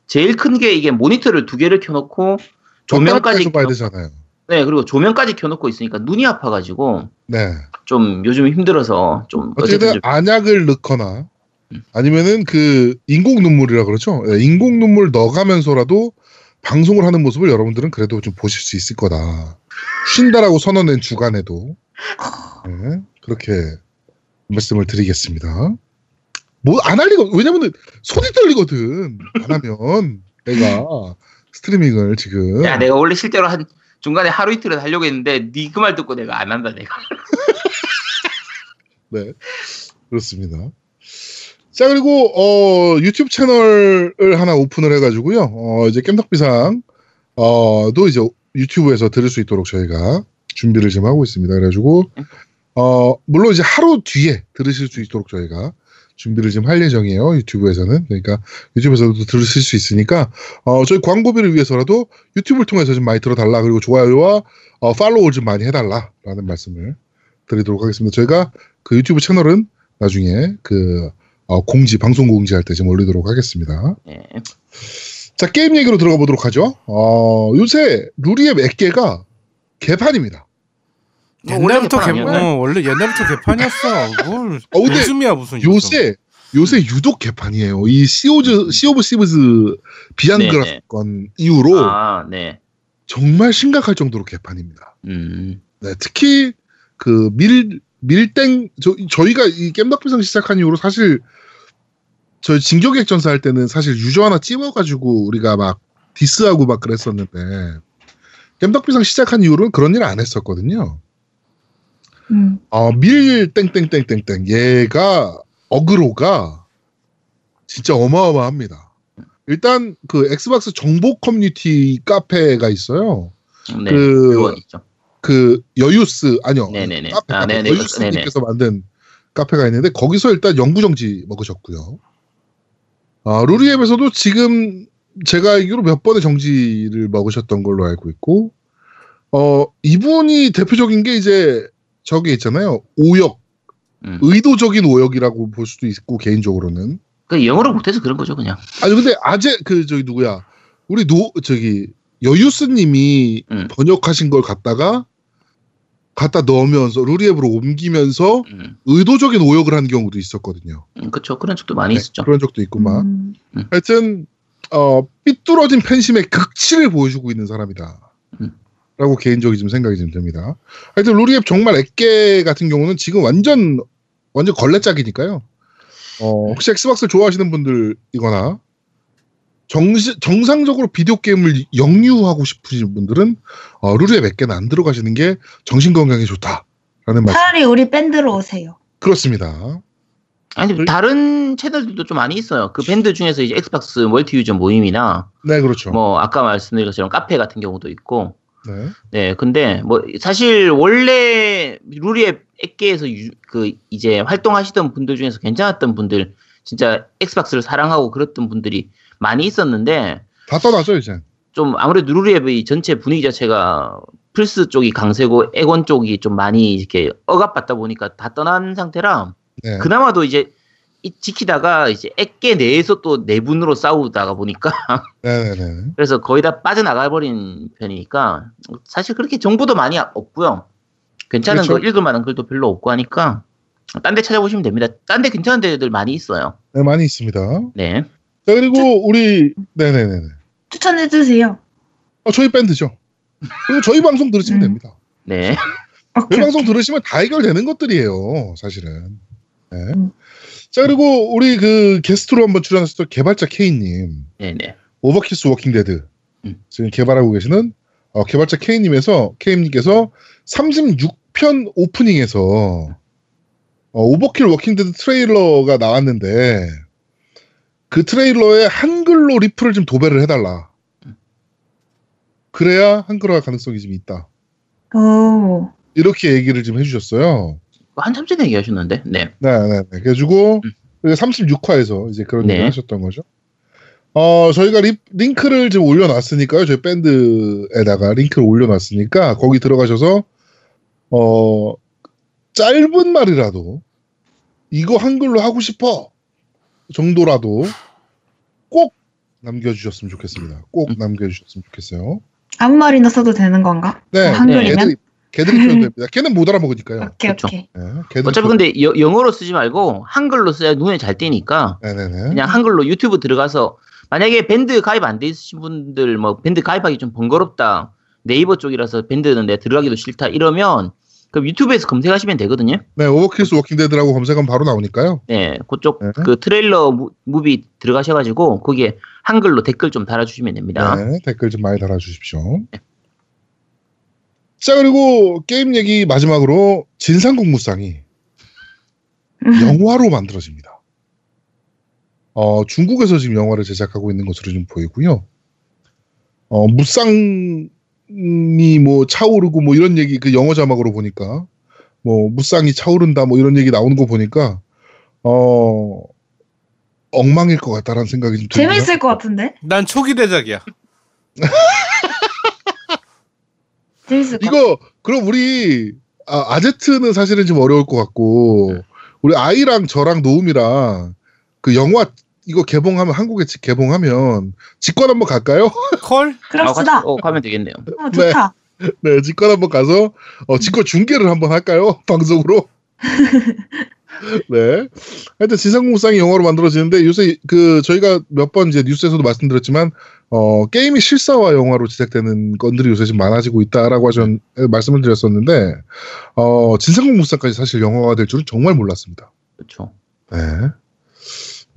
제일 큰 게 이게 모니터를 두 개를 켜놓고 조명까지 좀 봐야 켜- 되잖아요. 네 그리고 조명까지 켜놓고 있으니까 눈이 아파가지고 네. 좀 요즘 힘들어서 좀 어쨌든 어쨌든 좀 안약을 넣거나 음. 아니면은 그 인공 눈물이라 그러죠. 예, 인공 눈물 넣어가면서라도 방송을 하는 모습을 여러분들은 그래도 좀 보실 수 있을 거다. 쉰다라고 선언한 주간에도 네, 그렇게 말씀을 드리겠습니다. 뭐 안 할 리가 왜냐면은 손이 떨리거든. 안 하면 내가 스트리밍을 지금 야 내가 원래 실제로 한 중간에 하루 이틀은 하려고 했는데 네 그 말 듣고 내가 안 한다 내가 네. 그렇습니다. 자, 그리고, 어, 유튜브 채널을 하나 오픈을 해가지고요. 어, 이제 깸덕비상, 어, 도 이제 유튜브에서 들을 수 있도록 저희가 준비를 지금 하고 있습니다. 그래가지고, 어, 물론 이제 하루 뒤에 들으실 수 있도록 저희가 준비를 지금 할 예정이에요. 유튜브에서는. 그러니까 유튜브에서도 들으실 수 있으니까, 어, 저희 광고비를 위해서라도 유튜브를 통해서 좀 많이 들어달라. 그리고 좋아요와, 어, 팔로우 좀 많이 해달라. 라는 말씀을 드리도록 하겠습니다. 저희가 그 유튜브 채널은 나중에 그 어, 공지 방송 공지할 때 좀 올리도록 하겠습니다. 예. 자 게임 얘기로 들어가 보도록 하죠. 어, 요새 루리의 몇 개가 개판입니다. 뭐 원래 옛날부터 개판 개? 어, 원래 옛날부터 개판이었어. 뭘 어, 근데 요즘이야 무슨. 요새 요새 유독 개판이에요. 이 시오즈 시 오브 시브즈 비앙그라 네네. 사건 이후로 아, 네. 정말 심각할 정도로 개판입니다. 음. 네, 특히 그 밀 밀땡 저, 저희가 이 겜덕비상 시작한 이후로 사실 저희 진격의 전사 할 때는 사실 유저 하나 찝어가지고 우리가 막 디스하고 막 그랬었는데 겜덕비상 시작한 이후로는 그런 일 안 했었거든요. 음. 어, 밀 땡땡땡땡땡 얘가 어그로가 진짜 어마어마합니다. 일단 그 엑스박스 정보 커뮤니티 카페가 있어요. 네. 그- 있죠. 그 여유스 아니요 네네네. 카페, 아. 네네. 여유스님께서 만든 카페가 있는데 거기서 일단 영구 정지 먹으셨고요. 아, 루리웹에서도 지금 제가 알기로 몇 번의 정지를 먹으셨던 걸로 알고 있고 어 이분이 대표적인 게 이제 저기 있잖아요 오역 음. 의도적인 오역이라고 볼 수도 있고 개인적으로는 그 영어를 못해서 그런 거죠, 그냥. 아니 근데 아재 그 저기 누구야 우리 노 저기 여유스님이 음. 번역하신 걸 갖다가 갖다 넣으면서 루리앱으로 옮기면서 음. 의도적인 오역을 하는 경우도 있었거든요. 음, 그쵸. 그런 적도 많이 네, 있었죠. 그런 적도 있구만. 음. 하여튼 어, 삐뚤어진 팬심의 극치를 보여주고 있는 사람이다. 음. 라고 개인적인 좀 생각이 좀 듭니다. 하여튼 루리앱 정말 액계 같은 경우는 지금 완전 완전 걸레짝이니까요. 어, 혹시 엑스박스를 좋아하시는 분들이거나 정시, 정상적으로 비디오 게임을 영유하고 싶으신 분들은 어, 루리웹 엑게는 안 들어가시는 게 정신 건강에 좋다라는 말씀. 차라리 우리 밴드로 오세요. 그렇습니다. 아니, 그- 다른 채널들도 좀 많이 있어요. 그 밴드 중에서 이제 엑스박스 멀티 유저 모임이나, 네, 그렇죠. 뭐, 아까 말씀드린 것처럼 카페 같은 경우도 있고, 네. 네, 근데 뭐 사실 원래 루리웹 엑게에서 유- 그 이제 활동하시던 분들 중에서 괜찮았던 분들 진짜 엑스박스를 사랑하고 그랬던 분들이 많이 있었는데 다 떠나죠 이제. 좀 아무래도 루리웹의 전체 분위기 자체가 플스 쪽이 강세고 엑원 쪽이 좀 많이 이렇게 억압받다 보니까 다 떠난 상태라 네. 그나마도 이제 이- 지키다가 이제 엑게 내에서 또 내분으로 싸우다가 보니까 네네네. 그래서 거의 다 빠져나가 버린 편이니까 사실 그렇게 정보도 많이 없고요. 괜찮은 그렇죠. 거 읽을 만한 글도 별로 없고 하니까 딴 데 찾아보시면 됩니다. 딴 데 괜찮은 데들 많이 있어요. 네, 많이 있습니다. 네. 자 그리고 우리 네네네네. 추천해 주세요. 어, 저희 밴드죠. 그리고 저희 방송 들으시면 음. 됩니다. 네. 저희. 방송 들으시면 다 해결되는 것들이에요, 사실은. 네. 음. 자 그리고 우리 그 게스트로 한번 출연하셨던 개발자 K님. 네네. 오버킬스 워킹데드 음. 지금 개발하고 계시는 어, 개발자 K님에서 K님께서 36편 오프닝에서 어, 오버킬 워킹데드 트레일러가 나왔는데 그 트레일러에 한글로 리플을 좀 도배를 해달라. 그래야 한글화 가능성이 좀 있다. 오. 이렇게 얘기를 좀 해주셨어요. 한참 전에 얘기하셨는데. 네. 네, 네, 네. 그래가지고 음. 36화에서 이제 그런 네. 얘기를 하셨던 거죠. 어, 저희가 리, 링크를 지금 올려놨으니까요. 저희 밴드에다가 링크를 올려놨으니까 거기 들어가셔서 어, 짧은 말이라도 이거 한글로 하고 싶어 정도라도 꼭 남겨주셨으면 좋겠습니다. 꼭 음. 남겨주셨으면 좋겠어요. 아무 말이나 써도 되는 건가? 네, 어, 한글이면? 걔들이, 걔들이 표현도 됩니다. 걔는 못 알아먹으니까요. 오케이 그쵸. 오케이. 네, 걔들 어차피 근데 여- 영어로 쓰지 말고 한글로 써야 눈에 잘 띄니까 네네네. 그냥 한글로 유튜브 들어가서 만약에 밴드 가입 안 돼 있으신 분들 뭐 밴드 가입하기 좀 번거롭다 네이버 쪽이라서 밴드는 내 들어가기도 싫다 이러면 그럼 유튜브에서 검색하시면 되거든요. 네, 오버킬스 워킹데드라고 검색하면 바로 나오니까요. 네, 그쪽 네. 그 트레일러 무, 무비 들어가셔가지고 거기에 한글로 댓글 좀 달아주시면 됩니다. 네, 댓글 좀 많이 달아주십시오. 자, 그리고 게임 얘기 마지막으로 진삼국무쌍이 영화로 만들어집니다. 어, 중국에서 지금 영화를 제작하고 있는 것으로 좀 보이고요. 어, 무쌍이 뭐 차오르고 뭐 이런 얘기 그 영어 자막으로 보니까 뭐 무쌍이 차오른다 뭐 이런 얘기 나오는 거 보니까 어 엉망일 것 같다라는 생각이 좀 들고요. 재밌을 것 같은데? 난 초기 대작이야. 같아. 이거 그럼 우리 아, 아제트는 사실은 좀 어려울 것 같고 우리 아이랑 저랑 노움이랑 그 영화 이거 개봉하면 한국에 지- 개봉하면 직관 한번 갈까요? 콜? 그럽시다. 아, 가- 어, 가면 되겠네요. 어, 좋다. 네, 직관 한번 가서 어, 직관 중계를 한번 할까요? 방송으로. 네. 하여튼 지상공상이 영화로 만들어지는데 요새 그 저희가 몇 번 이제 뉴스에서도 말씀드렸지만 어, 게임이 실사화 영화로 제작되는 건들이 요새 좀 많아지고 있다라고 하셨 말씀을 드렸었는데 어, 진상공무상까지 사실 영화가 될 줄은 정말 몰랐습니다. 그렇죠. 네.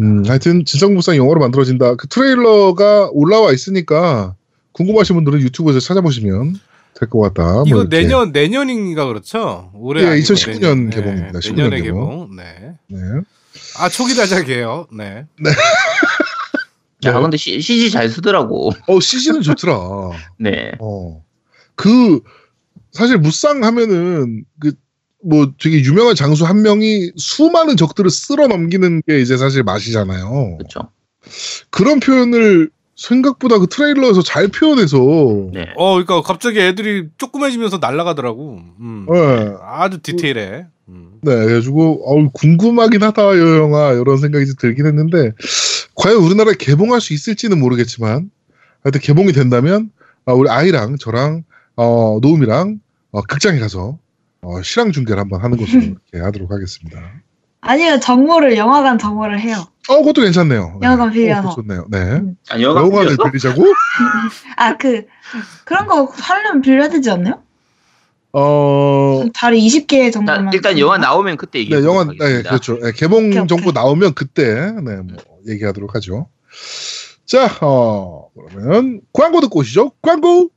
음, 하여튼 진상공무상 영화로 만들어진다. 그 트레일러가 올라와 있으니까 궁금하신 분들은 유튜브에서 찾아보시면 될 것 같다. 뭐 이거 이렇게. 내년 내년인가 그렇죠? 올해 예, 아니고 2019년 내년. 개봉입니다. 네, 19년 내년에 개봉. 개봉. 네. 네. 아 초기 대작이에요. 네. 야, 네. 근데 C, CG 잘 쓰더라고. 어, CG는 좋더라. 네. 어. 그, 사실 무쌍 하면은, 그, 뭐 되게 유명한 장수 한 명이 수많은 적들을 쓸어 넘기는 게 이제 사실 맛이잖아요. 그렇죠. 그런 표현을 생각보다 그 트레일러에서 잘 표현해서, 네. 어, 그러니까 갑자기 애들이 조그매지면서 날아가더라고. 음. 네. 아주 디테일해. 음. 네, 그래가지고, 어우, 궁금하긴 하다, 이 영화, 이런 생각이 좀 들긴 했는데, 과연 우리나라에 개봉할 수 있을지는 모르겠지만, 하여튼 개봉이 된다면, 어, 우리 아이랑 저랑, 어, 노움이랑, 어, 극장에 가서, 어, 실황 중계를 한번 하는 것으로 이렇게 하도록 하겠습니다. 아니면 정모를 영화관 정모를 해요. 어, 그것도 괜찮네요. 네. 영화관 빌려서. 어, 좋네요. 네. 음. 아, 영화 영화관을 빌려서? 빌리자고? 아 그 그런 거 하려면 빌려야 되지 않나요? 어, 자리 20개 정도만. 자, 일단 영화 나오면 그때 얘기해 네, 영화, 네, 하겠습니다. 그렇죠. 네, 개봉 오케이, 정보 오케이. 나오면 그때, 네, 뭐, 얘기하도록 하죠. 자, 어, 그러면 광고 듣고 오시죠. 광고!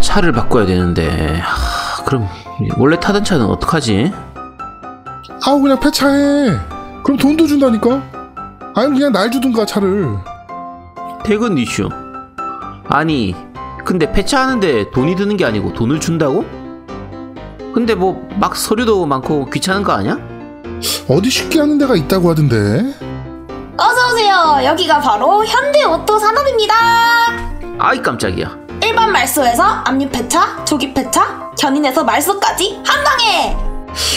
차를 바꿔야 되는데 하, 그럼 원래 타던 차는 어떡하지? 아우, 그냥 폐차해. 그럼 돈도 준다니까? 아니면 그냥 날 주든가, 차를. 퇴근 이슈 아니 근데 폐차하는데 돈이 드는 게 아니고 돈을 준다고? 근데 뭐 막 서류도 많고 귀찮은 거 아니야? 어디 쉽게 하는 데가 있다고 하던데. 어서오세요. 여기가 바로 현대 오토 산업입니다. 아이 깜짝이야 일반 말소에서 압류 폐차, 조기 폐차, 견인에서 말소까지 한 방에!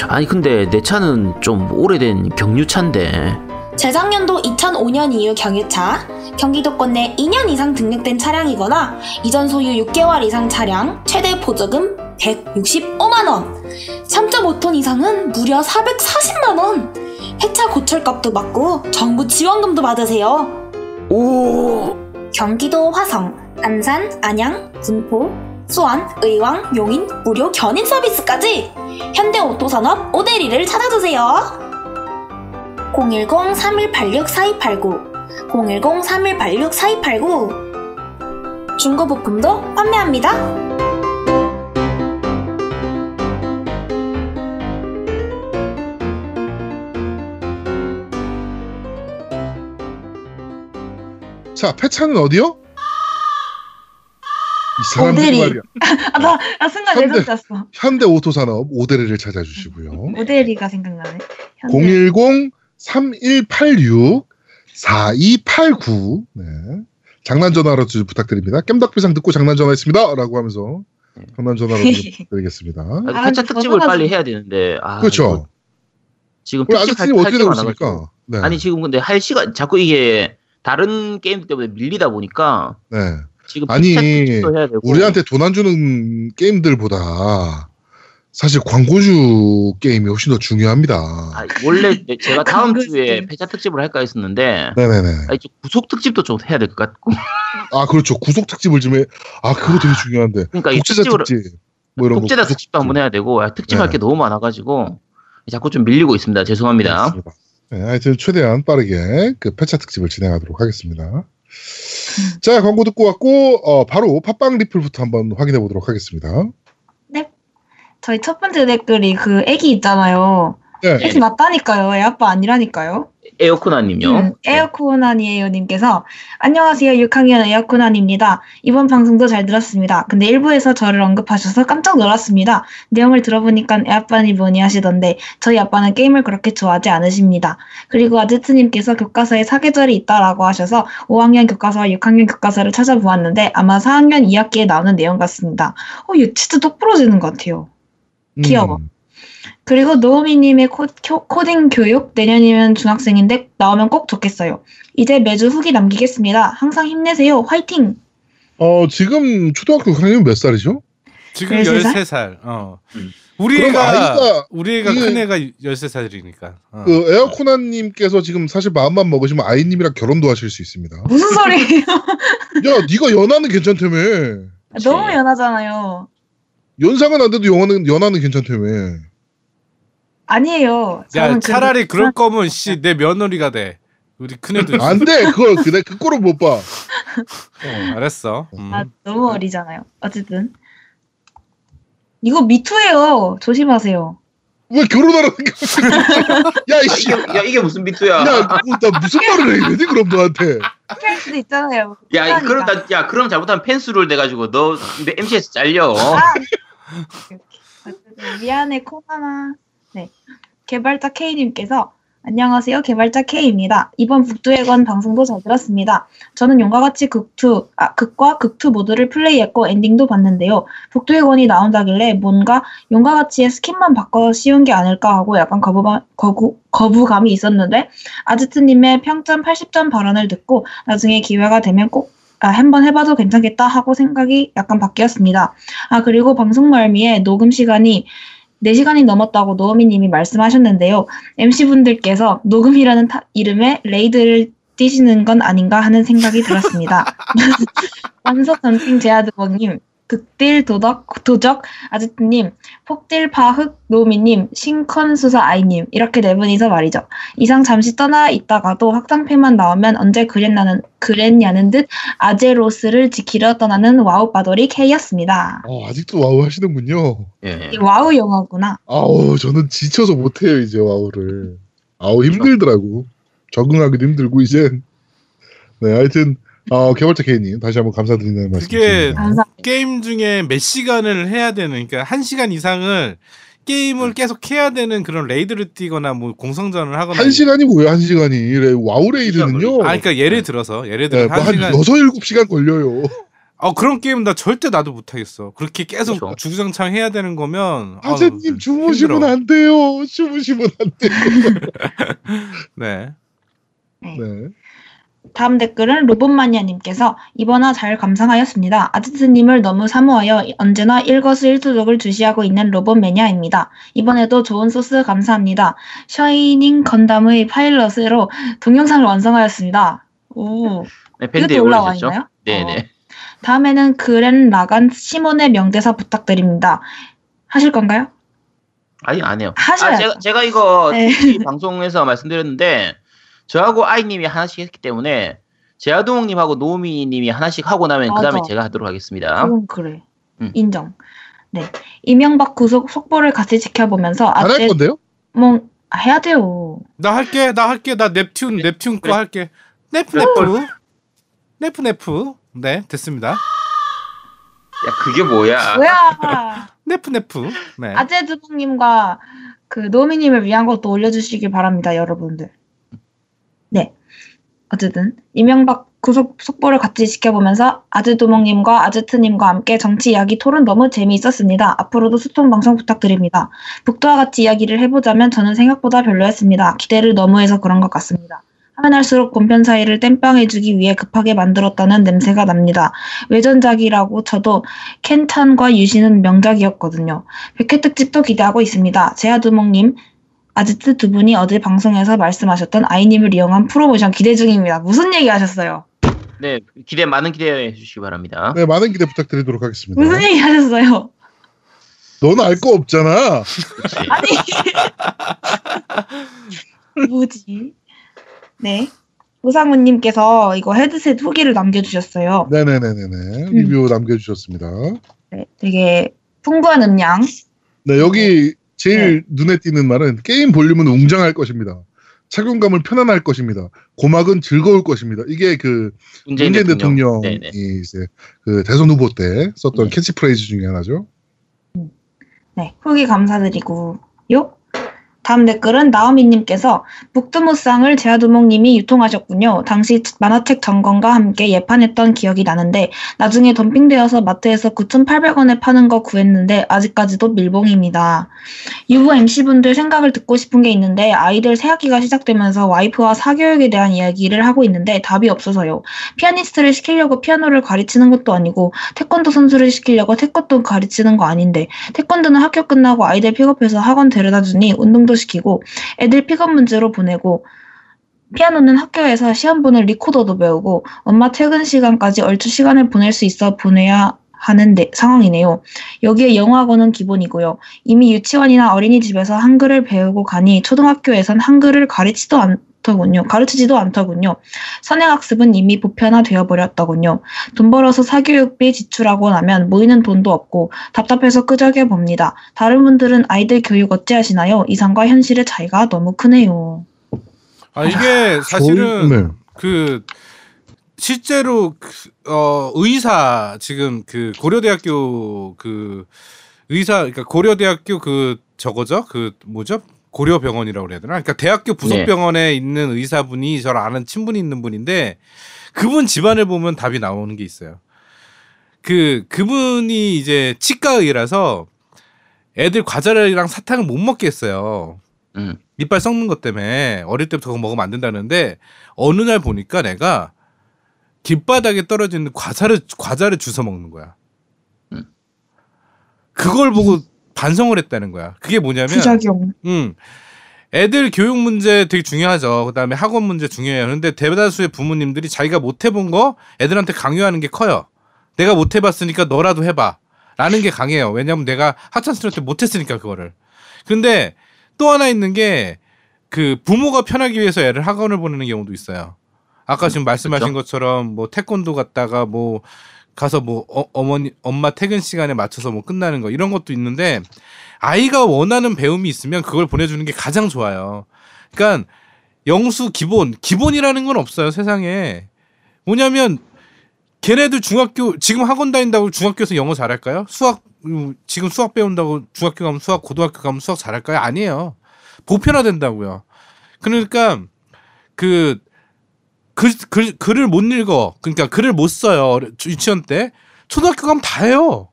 아니 근데 내 차는 좀 오래된 경유차인데 재작년도 2005년 이후 경유차, 경기도권 내 2년 이상 등록된 차량이거나 이전 소유 6개월 이상 차량 최대 보조금 165만원, 3.5톤 이상은 무려 440만원, 폐차 고철값도 받고 정부 지원금도 받으세요. 오 경기도 화성, 안산, 안양, 군포, 수원, 의왕, 용인 무료 견인 서비스까지 현대오토산업 오데리를 찾아주세요. 010-3186-4289 010-3186-4289 중고부품도 판매합니다. 자, 폐차는 어디요? 이 사람들이 오대리. 말이야. 아, 나, 나 순간 현대- 내손 짰어. 현대 오토 산업 오데리를 찾아주시고요. 오데리가 생각나네. 현대. 010-3186-4289 네. 장난 전화로 좀 부탁드립니다. 깸덕비상 듣고 장난 전화했습니다. 라고 하면서 장난 전화로 회차 근데 특집을 빨리 해야 되는데 아, 그렇죠. 지금 특집 아저씨님 어떻게 할 되고. 있습니까? 네. 아니 지금 근데 할 시간 자꾸 이게 다른 게임 때문에 밀리다 보니까 네. 지금 아니, 우리한테 돈 안 주는 게임들보다 사실 광고주 게임이 훨씬 더 중요합니다. 아, 원래 제가 다음. 주에 회차 특집을 할까 했었는데 네네네. 아니, 좀 구속 특집도 좀 해야 될 것 같고 아, 그렇죠. 구속 특집을 좀 해. 아, 그거 되게 중요한데. 그러니까 이 독재자 특집을 특집. 뭐 이런 독재자 특집도 한번 해야 되고 아, 특집할 네. 게 너무 많아가지고 자꾸 좀 밀리고 있습니다. 죄송합니다. 그렇습니다. 네, 하여튼 최대한 빠르게 그 패차 특집을 진행하도록 하겠습니다. 자, 광고 듣고 왔고, 어, 바로 팟빵 리플부터 한번 확인해 보도록 하겠습니다. 저희 첫 번째 댓글이 그 애기 있잖아요. 네. 애기 맞다니까요. 애 아빠 아니라니까요. 에어코나님요. 음, 에어코난이에요님께서 안녕하세요 6학년 에어코난입니다. 이번 방송도 잘 들었습니다. 근데 일부에서 저를 언급하셔서 깜짝 놀랐습니다. 내용을 들어보니까 애아빠니 뭐니 하시던데 저희 아빠는 게임을 그렇게 좋아하지 않으십니다. 그리고 아제트님께서 교과서에 사계절이 있다라고 하셔서 5학년 교과서와 6학년 교과서를 찾아보았는데 아마 4학년 2학기에 나오는 내용 같습니다. 어, 얘 진짜 똑 부러지는 것 같아요. 귀여워. 음, 그리고 노우미님의 코, 코- 코딩 교육 내년이면 중학생인데 나오면 꼭 좋겠어요. 이제 매주 후기 남기겠습니다. 항상 힘내세요. 화이팅! 어, 지금 초등학교 6학년 몇 살이죠? 지금 13살? 13살. 어. 음. 우리 그럼 애가 아이가 우리 애가 이게- 큰 애가 13살이니까. 어. 그 에어코나 님께서 지금 사실 마음만 먹으시면 아이 님이랑 결혼도 하실 수 있습니다. 무슨 소리예요? 야, 네가 연하는 괜찮다며. 너무 연하잖아요. 연상은 안 돼도 연하는 연하는 괜찮다며. 아니에요. 야 차라리 그- 그럴 거면 씨 내 며느리가 돼. 우리 큰애도 있어. 안 돼. 그걸 그내 그 꼴을 못 봐. 어, 알았어. 음. 아, 너무 어리잖아요. 어쨌든. 이거 미투예요. 조심하세요. 왜 결혼하라는 게 야, 아, 이씨. 야 이게 무슨 비투야? 야, 뭐, 나 무슨 말을 해야 되지 그럼 너한테? 할 수도 있잖아요. 야, 이- 그럼. 나, 야, 그럼 잘못하면 펜스를 내가지고 너 MC에서 잘려. 아, 미안해 코나나. 네. 개발자 K님께서 안녕하세요. 개발자 K입니다. 이번 북두의 건 방송도 잘 들었습니다. 저는 용과 같이 극투, 아, 극과 극투 모드를 플레이했고 엔딩도 봤는데요. 북두의 건이 나온다길래 뭔가 용과 같이의 스킨만 바꿔 씌운 게 아닐까 하고 약간 거부감, 거부, 거부감이 있었는데 아지트님의 평점 80점 발언을 듣고 나중에 기회가 되면 꼭 아, 한번 해봐도 괜찮겠다 하고 생각이 약간 바뀌었습니다. 아, 그리고 방송 말미에 녹음 시간이 4시간이 넘었다고 노미 님이 말씀하셨는데요. MC분들께서 녹음이라는 타- 이름에 레이드를 띄시는 건 아닌가 하는 생각이 들었습니다. 완숙 전탱 제아드버님, 극딜 도덕, 도적, 아지트님, 폭딜 파흑 노미님, 신컨술사 아이님, 이렇게 네 분이서 말이죠. 이상 잠시 떠나 있다가도 확장팩만 나오면 언제 그랬나는, 그랬냐는 듯 아제로스를 지키려 떠나는 와우 바돌이 K였습니다. 어, 아직도 와우 하시는군요. 예. 이 와우 영어구나. 아우, 저는 지쳐서 못해요, 이제 와우를. 아우, 힘들더라고. 적응하기도 힘들고, 이제. 네, 하여튼, 어, 개발자 K님, 다시 한번 감사드리는 말씀. 그게 드립니다. 감사. 게임 중에 몇 시간을 해야 되는 그러니까 한 시간 이상을 게임을 계속 해야 되는 그런 레이드를 뛰거나 뭐 공성전을 하거나 한 시간이 뭐예요, 한 시간이? 레- 와우 레이드는요. 아 그러니까 예를 들어서 예를 네, 들어 뭐한한 시간 여섯, 일곱 시간 걸려요. 어 그런 게임 나 절대 나도 못 하겠어. 그렇게 계속 그렇죠. 주구장창 해야 되는 거면 아우, 하재님, 주무시면 힘들어. 안 돼요. 주무시면 안 돼요. 네. 네. 네. 다음 댓글은 로봇마니아님께서 이번화 잘 감상하였습니다. 아지트님을 너무 사모하여 언제나 일거수일투족을 주시하고 있는 로봇 매니아입니다. 이번에도 좋은 소스 감사합니다. 셔이닝 건담의 파일럿으로 동영상을 완성하였습니다. 오, 네, 밴드에 이것도 올라와 올려주셨죠? 있나요? 네네. 다음에는 그랜 라간 시몬의 명대사 부탁드립니다. 하실 건가요? 아니 안 해요. 하셔야죠. 아, 제가, 제가 이거 네. TV 방송에서 말씀드렸는데 저하고 아이님이 하나씩 했기 때문에 제아동님하고 노우미님이 하나씩 하고 나면 그 다음에. 제가 하도록 하겠습니다. 그건 그래. 음. 인정. 네. 이명박 구속 속보를 같이 지켜보면서 안할 아재 건데요? 뭐 해야 돼요. 나 할게, 나 할게, 나 넵튠, 넵튠 거 그래. 할게. 네프 네프, 네프 네프. 네, 됐습니다. 야 그게 뭐야? 뭐야? 네프 네프. 네. 아재 두봉님과 그 노미님을 위한 것도 올려주시길 바랍니다, 여러분들. 네. 어쨌든 이명박 구속 속보를 같이 지켜보면서 아즈두몽님과 아즈트님과 함께 정치 이야기 토론 너무 재미있었습니다. 앞으로도 소통 방송 부탁드립니다. 북도와 같이 이야기를 해보자면 저는 생각보다 별로였습니다. 기대를 너무 해서 그런 것 같습니다. 하면 할수록 본편 사이를 땜빵해주기 위해 급하게 만들었다는 냄새가 납니다. 외전작이라고 저도 켄탄과 유신은 명작이었거든요. 백회 특집도 기대하고 있습니다. 제아두몽님, 아지트 두 분이 어제 방송에서 말씀하셨던 아이님을 이용한 프로모션 기대 중입니다. 무슨 얘기 하셨어요? 네 기대 많은 기대해 주시기 바랍니다. 네, 많은 기대 부탁드리도록 하겠습니다. 무슨 얘기 하셨어요? 너는 알거 없잖아. 아니. 뭐지? 네. 우상우님께서 이거 헤드셋 후기를 남겨주셨어요. 네네네네네. 리뷰 남겨주셨습니다. 네, 되게 풍부한 음량. 네, 여기 제일 네. 눈에 띄는 말은 게임 볼륨은 웅장할 것입니다. 착용감을 편안할 것입니다. 고막은 즐거울 것입니다. 이게 그 문재인, 문재인 대통령. 대통령이 네네. 이제 그 대선 후보 때 썼던 네. 캐치프레이즈 중에 하나죠. 네, 후기 감사드리고요. 다음 댓글은 나오미님께서 북두무쌍을 제아두목님이 유통하셨군요. 당시 만화책 점검과 함께 예판했던 기억이 나는데 나중에 덤핑되어서 마트에서 9,800원에 파는 거 구했는데 아직까지도 밀봉입니다. 유부 MC분들 생각을 듣고 싶은 게 있는데 아이들 새학기가 시작되면서 와이프와 사교육에 대한 이야기를 하고 있는데 답이 없어서요. 피아니스트를 시키려고 피아노를 가르치는 것도 아니고 태권도 선수를 시키려고 태권도 가르치는 거 아닌데 태권도는 학교 끝나고 아이들 픽업해서 학원 데려다 주니 운동도 시키고 애들 픽업 문제로 보내고 피아노는 학교에서 시험 보는 리코더도 배우고 엄마 퇴근 시간까지 얼추 시간을 보낼 수 있어 보내야 하는 데- 상황이네요. 여기에 영어학원은 기본이고요. 이미 유치원이나 어린이집에서 한글을 배우고 가니 초등학교에선 한글을 가르치도 않 더군요. 가르치지도 않더군요. 선행학습은 이미 보편화되어 버렸더군요. 돈 벌어서 사교육비 지출하고 나면 모이는 돈도 없고 답답해서 끄적여 봅니다. 다른 분들은 아이들 교육 어찌하시나요? 이상과 현실의 차이가 너무 크네요. 아 이게 사실은 좋은- 네. 그 실제로 그, 어 의사 지금 그 고려대학교 그 의사 그러니까 고려대학교 그 저거죠 그 뭐죠 고려병원이라고 그래야 되나 그러니까 대학교 부속병원에 있는 의사분이 저를 아는 친분이 있는 분인데 그분 집안을 보면 답이 나오는 게 있어요 그 그분이 이제 치과의라서 애들 과자랑 사탕을 못 먹게 했어요 음. 이빨 썩는 것 때문에 어릴 때부터 그거 먹으면 안 된다는데 어느 날 보니까 내가 길바닥에 떨어지는 과자를 과자를 주워 먹는 거야. 음. 그걸 보고 반성을 했다는 거야. 그게 뭐냐면 부작용. 음. 애들 교육 문제 되게 중요하죠. 그다음에 학원 문제 중요해요. 그런데 대다수의 부모님들이 자기가 못 해본 거 애들한테 강요하는 게 커요. 내가 못 해봤으니까 너라도 해봐. 라는 게 강해요. 왜냐면 내가 하찮스럽 때 못했으니까 그거를. 근데 또 하나 있는 게 그 부모가 편하기 위해서 애를 학원을 보내는 경우도 있어요. 아까 지금 말씀하신 그쵸? 것처럼 뭐 태권도 갔다가 뭐 가서 뭐 어, 어머니 엄마 퇴근 시간에 맞춰서 뭐 끝나는 거 이런 것도 있는데 아이가 원하는 배움이 있으면 그걸 보내주는 게 가장 좋아요. 그러니까 영수 기본 기본이라는 건 없어요 세상에 뭐냐면 걔네들 중학교 지금 학원 다닌다고 중학교에서 영어 잘할까요? 수학 음, 지금 수학 배운다고 중학교 가면 수학 고등학교 가면 수학 잘할까요? 아니에요. 보편화된다고요. 그러니까 그 글, 글, 글을 못 읽어. 그러니까 글을 못 써요. 유치원 때. 초등학교 가면 다 해요.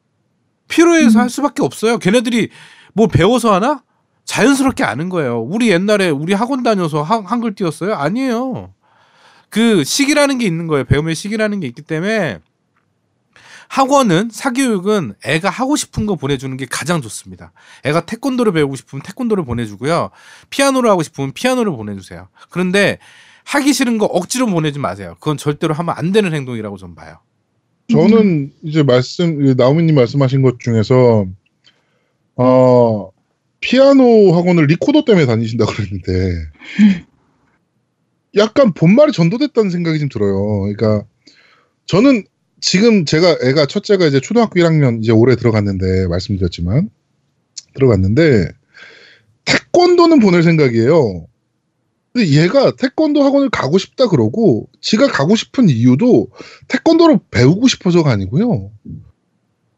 필요해서 할 수밖에 없어요. 걔네들이 뭐 배워서 하나? 자연스럽게 아는 거예요. 우리 옛날에 우리 학원 다녀서 한, 한글 띄웠어요? 아니에요. 그 시기라는 게 있는 거예요. 배움의 시기라는 게 있기 때문에 학원은 사교육은 애가 하고 싶은 거 보내주는 게 가장 좋습니다. 애가 태권도를 배우고 싶으면 태권도를 보내주고요. 피아노를 하고 싶으면 피아노를 보내주세요. 그런데 하기 싫은 거 억지로 보내지 마세요. 그건 절대로 하면 안 되는 행동이라고 좀 봐요. 저는 이제 말씀 나우미님 말씀하신 것 중에서 어 피아노 학원을 리코더 때문에 다니신다 그랬는데 약간 본말이 전도됐다는 생각이 좀 들어요. 그러니까 저는 지금 제가 애가 첫째가 이제 초등학교 1학년 이제 올해 들어갔는데 말씀드렸지만 들어갔는데 태권도는 보낼 생각이에요. 근데 얘가 태권도 학원을 가고 싶다 그러고 지가 가고 싶은 이유도 태권도를 배우고 싶어서가 아니고요.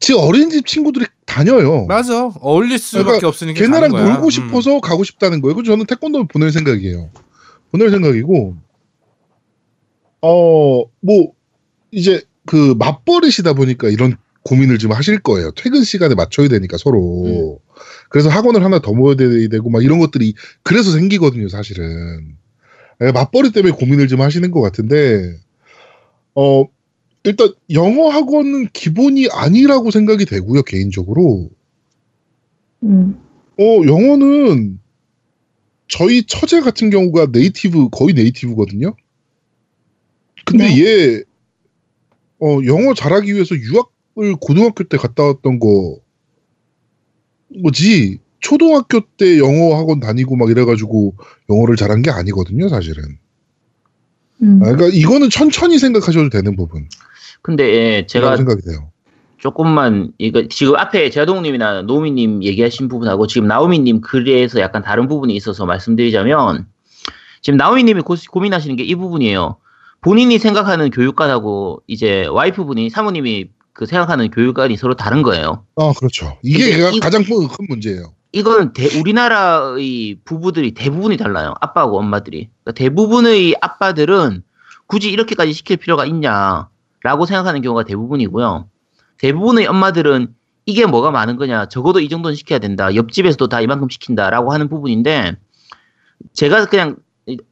지 어린이집 친구들이 다녀요. 맞아. 어울릴 수밖에 그러니까 없으니까. 걔네랑. 놀고 음. 싶어서 가고 싶다는 거예요. 그래서 저는 태권도를 보낼 생각이에요. 보낼 생각이고, 어, 뭐, 이제 그 맞벌이시다 보니까 이런 고민을 좀 하실 거예요. 퇴근 시간에 맞춰야 되니까 서로. 그래서 학원을 하나 더 모여야 되고 막 이런 것들이 그래서 생기거든요, 사실은. 예, 맞벌이 때문에 고민을 좀 하시는 것 같은데, 어, 일단 영어 학원은 기본이 아니라고 생각이 되고요, 개인적으로. 음. 어, 영어는 저희 처제 같은 경우가 네이티브, 거의 네이티브거든요. 근데 네. 얘, 어, 영어 잘하기 위해서 유학 을 고등학교 때 갔다 왔던 거, 뭐지, 초등학교 때 영어 학원 다니고 막 이래가지고 영어를 잘한 게 아니거든요, 사실은. 음. 아, 그러니까 이거는 천천히 생각하셔도 되는 부분. 근데 예, 제가 제가 생각이 돼요. 조금만 이거 지금 앞에 제동님이나 노미님 얘기하신 부분하고 지금 나오미님 글에서 약간 다른 부분이 있어서 말씀드리자면 지금 나오미님이 고, 고민하시는 게 이 부분이에요. 본인이 생각하는 교육관하고 이제 와이프분이 사모님이 그 생각하는 교육관이 서로 다른 거예요. 아, 그렇죠. 이게 근데 이- 가장 큰 문제예요. 이거는 대- 우리나라의 부부들이 대부분이 달라요. 아빠하고 엄마들이. 그러니까 대부분의 아빠들은 굳이 이렇게까지 시킬 필요가 있냐라고 생각하는 경우가 대부분이고요. 대부분의 엄마들은 이게 뭐가 많은 거냐. 적어도 이 정도는 시켜야 된다. 옆집에서도 다 이만큼 시킨다라고 하는 부분인데 제가 그냥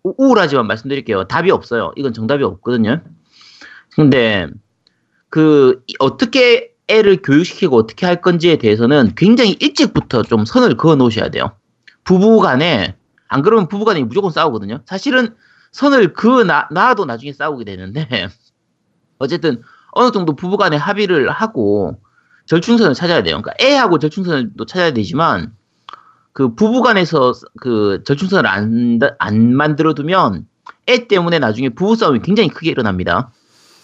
우- 우울하지만 말씀드릴게요. 답이 없어요. 이건 정답이 없거든요. 근데 그 이- 어떻게 애를 교육시키고 어떻게 할 건지에 대해서는 굉장히 일찍부터 좀 선을 그어 놓으셔야 돼요. 부부 간에 안 그러면 부부 간에 무조건 싸우거든요. 사실은 선을 그어 놔- 놔도 나중에 싸우게 되는데 어쨌든 어느 정도 부부 간에 합의를 하고 절충선을 찾아야 돼요. 그러니까 애하고 절충선을 또 찾아야 되지만 그 부부 간에서 그 절충선을 안, 안 만들어 두면 애 때문에 나중에 부부 싸움이 굉장히 크게 일어납니다.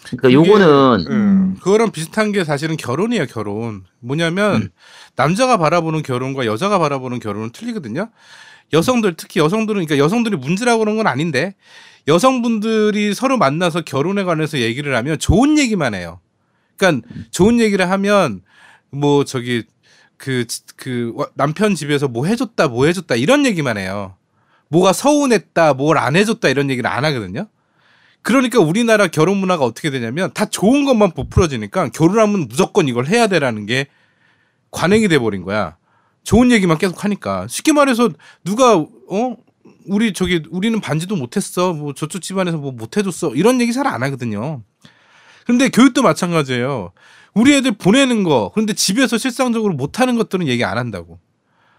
그러니까 요거는 음, 그거랑 비슷한 게 사실은 결혼이에요, 결혼. 뭐냐면 음. 남자가 바라보는 결혼과 여자가 바라보는 결혼은 틀리거든요. 여성들 특히 여성들은 그러니까 여성들이 문제라고 그런 건 아닌데 여성분들이 서로 만나서 결혼에 관해서 얘기를 하면 좋은 얘기만 해요. 그러니까 좋은 얘기를 하면 뭐 저기 그, 그 와- 남편 집에서 뭐 해줬다 뭐 해줬다 이런 얘기만 해요. 뭐가 서운했다 뭘 안 해줬다 이런 얘기를 안 하거든요. 그러니까 우리나라 결혼 문화가 어떻게 되냐면 다 좋은 것만 부풀어지니까 결혼하면 무조건 이걸 해야 되라는 게 관행이 돼 버린 거야. 좋은 얘기만 계속 하니까 쉽게 말해서 누가 어 우리 저기 우리는 반지도 못했어 뭐 저쪽 집안에서 뭐 못해줬어 이런 얘기 잘 안 하거든요. 근데 교육도 마찬가지예요. 우리 애들 보내는 거 그런데 집에서 실상적으로 못하는 것들은 얘기 안 한다고.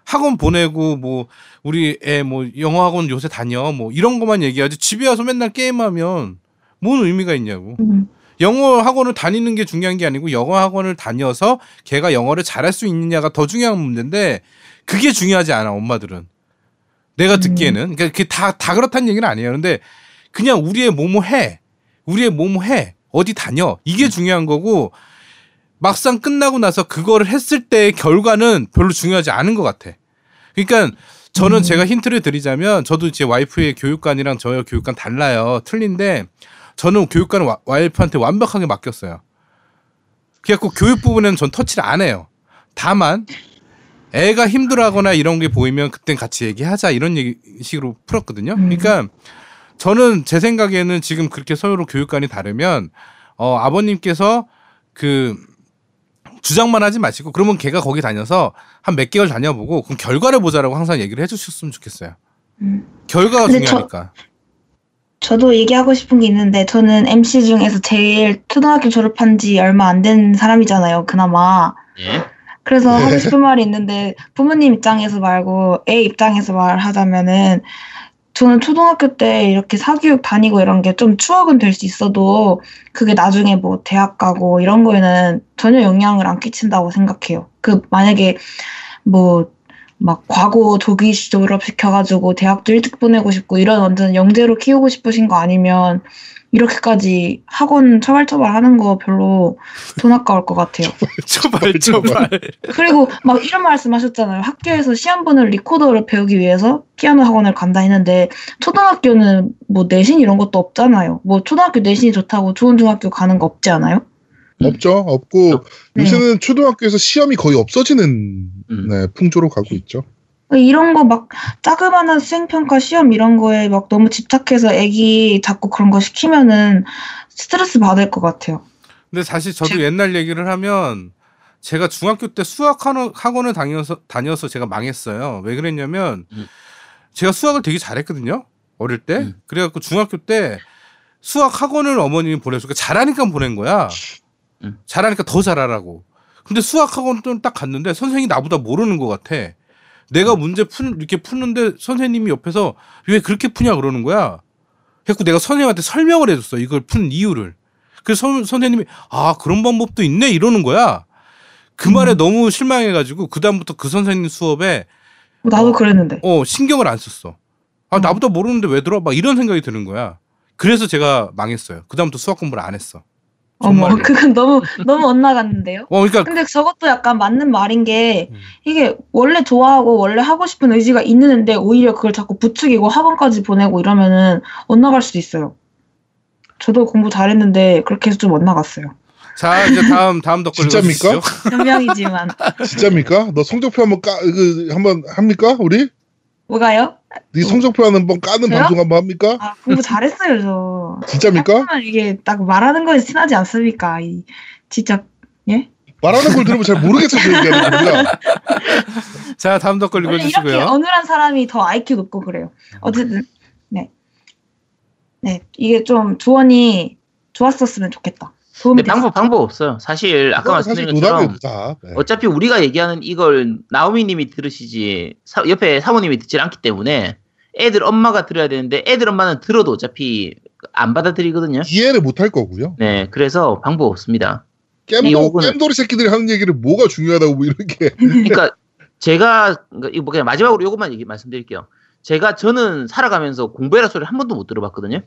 학원 보내고 뭐 우리 애 뭐 영어 학원 요새 다녀 뭐 이런 것만 얘기하지 집에 와서 맨날 게임하면 뭔 의미가 있냐고. 음. 영어 학원을 다니는 게 중요한 게 아니고 영어 학원을 다녀서 걔가 영어를 잘할 수 있느냐가 더 중요한 문제인데 그게 중요하지 않아 엄마들은. 내가 듣기에는 그러니까 그게 다다 그렇다는 얘기는 아니에요. 근데 그냥 우리의 뭐뭐 해, 우리의 뭐뭐 해, 어디 다녀 이게 중요한 거고 막상 끝나고 나서 그거를 했을 때의 결과는 별로 중요하지 않은 것 같아. 그러니까 저는 제가 힌트를 드리자면 저도 제 와이프의 교육관이랑 저의 교육관 달라요. 틀린데 저는 교육관을 와- 와이프한테 완벽하게 맡겼어요. 그래갖고 교육 부분에는 전 터치를 안 해요. 다만 애가 힘들어하거나 이런 게 보이면 그땐 같이 얘기하자 이런 얘기 식으로 풀었거든요. 음. 그러니까 저는 제 생각에는 지금 그렇게 서로 교육관이 다르면 어 아버님께서 그 주장만 하지 마시고 그러면 걔가 거기 다녀서 한 몇 개월 다녀보고 그럼 결과를 보자라고 항상 얘기를 해주셨으면 좋겠어요. 음. 결과가 근데 저- 중요하니까. 저 도 얘기하고 싶은 게 있는데 저는 MC 중에서 제일 초등학교 졸업한 지 얼마 안 된 사람이잖아요. 그나마. 예. 그래서 네. 하고 싶은 말이 있는데 부모님 입장에서 말고 애 입장에서 말하자면은 저는 초등학교 때 이렇게 사교육 다니고 이런 게 좀 추억은 될 수 있어도 그게 나중에 뭐 대학 가고 이런 거에는 전혀 영향을 안 끼친다고 생각해요. 그 만약에 뭐 막 과거 조기 졸업시켜가지고 대학도 일찍 보내고 싶고 이런 완전 영재로 키우고 싶으신 거 아니면 이렇게까지 학원 처발처발 하는 거 별로 돈 아까울 것 같아요. 초발 초발. 그리고 막 이런 말씀 하셨잖아요. 학교에서 시험 보는 리코더를 배우기 위해서 피아노 학원을 간다 했는데 초등학교는 뭐 내신 이런 것도 없잖아요. 뭐 초등학교 내신이 좋다고 좋은 중학교 가는 거 없지 않아요? 없죠. 없고 네. 요새는 초등학교에서 시험이 거의 없어지는 음. 네, 풍조로 가고 있죠. 이런 거막 자그마한 수행평가 시험 이런 거에 막 너무 집착해서 애기 자꾸 그런 거 시키면은 스트레스 받을 것 같아요. 근데 사실 저도 옛날 얘기를 하면 제가 중학교 때 수학 학원- 학원을 다녀서 다녀서 제가 망했어요. 왜 그랬냐면 음. 제가 수학을 되게 잘했거든요. 어릴 때. 음. 그래갖고 중학교 때 수학 학원을 어머님이 보내서 잘하니까 보낸 거야. 음. 잘하니까 더 잘하라고. 근데 수학 학원을 딱 갔는데 선생님이 나보다 모르는 것 같아. 내가 문제 푸는 이렇게 푸는데 선생님이 옆에서 왜 그렇게 푸냐 그러는 거야. 그래서 내가 선생님한테 설명을 해줬어. 이걸 푸는 이유를. 그래서 선, 선생님이 아 그런 방법도 있네 이러는 거야. 그 말에 너무 실망해가지고 그 다음부터 그 선생님 수업에 나도 어. 그랬는데. 어 신경을 안 썼어. 아 나보다 모르는데 왜 들어? 막 이런 생각이 드는 거야. 그래서 제가 망했어요. 그 다음부터 수학 공부를 안 했어. 어머, 정말로. 그건 너무 너무 엇나갔는데요. 어 그러니까 근데 저것도 약간 맞는 말인 게 음. 이게 원래 좋아하고 원래 하고 싶은 의지가 있는데 오히려 그걸 자꾸 부추기고 학원까지 보내고 이러면은 엇나갈 수도 있어요. 저도 공부 잘했는데 그렇게 해서 좀 엇나갔어요. 자 이제 다음 다음 덧글 진짜입니까? 변명이지만 진짜입니까? 너 성적표 한번 까, 그, 한번 합니까? 우리? 뭐가요? 네 성적표 한번 까는 저요? 방송 한번 합니까? 아 공부 잘했어요 저. 진짜입니까? 이게 딱 말하는 거에 친하지 않습니까? 이 진짜 예? 말하는 걸 들으면 잘 거야. 자 다음 덧글 원래 이렇게 읽어주시고요. 어눌한 사람이 더 IQ 높고 그래요. 어쨌든 네. 네 이게 좀 조언이 좋았었으면 좋겠다. 근데 방법 방법 없어요. 사실 아까 말씀드린 것처럼. 네. 어차피 우리가 얘기하는 이걸 나오미님이 들으시지 사- 옆에 사모님이 듣질 않기 때문에 애들 엄마가 들어야 되는데 애들 엄마는 들어도 어차피 안 받아들이거든요. 이해를 못 할 거고요. 네, 그래서 방법 없습니다. 이 겜도, 겜돌이 새끼들이 하는 얘기를 뭐가 중요하다고 뭐 이런 게. 그러니까 제가 그러니까 이거 그냥 마지막으로 이것만 얘기 말씀드릴게요. 제가 저는 살아가면서 공부해라 소리를 한 번도 못 들어봤거든요.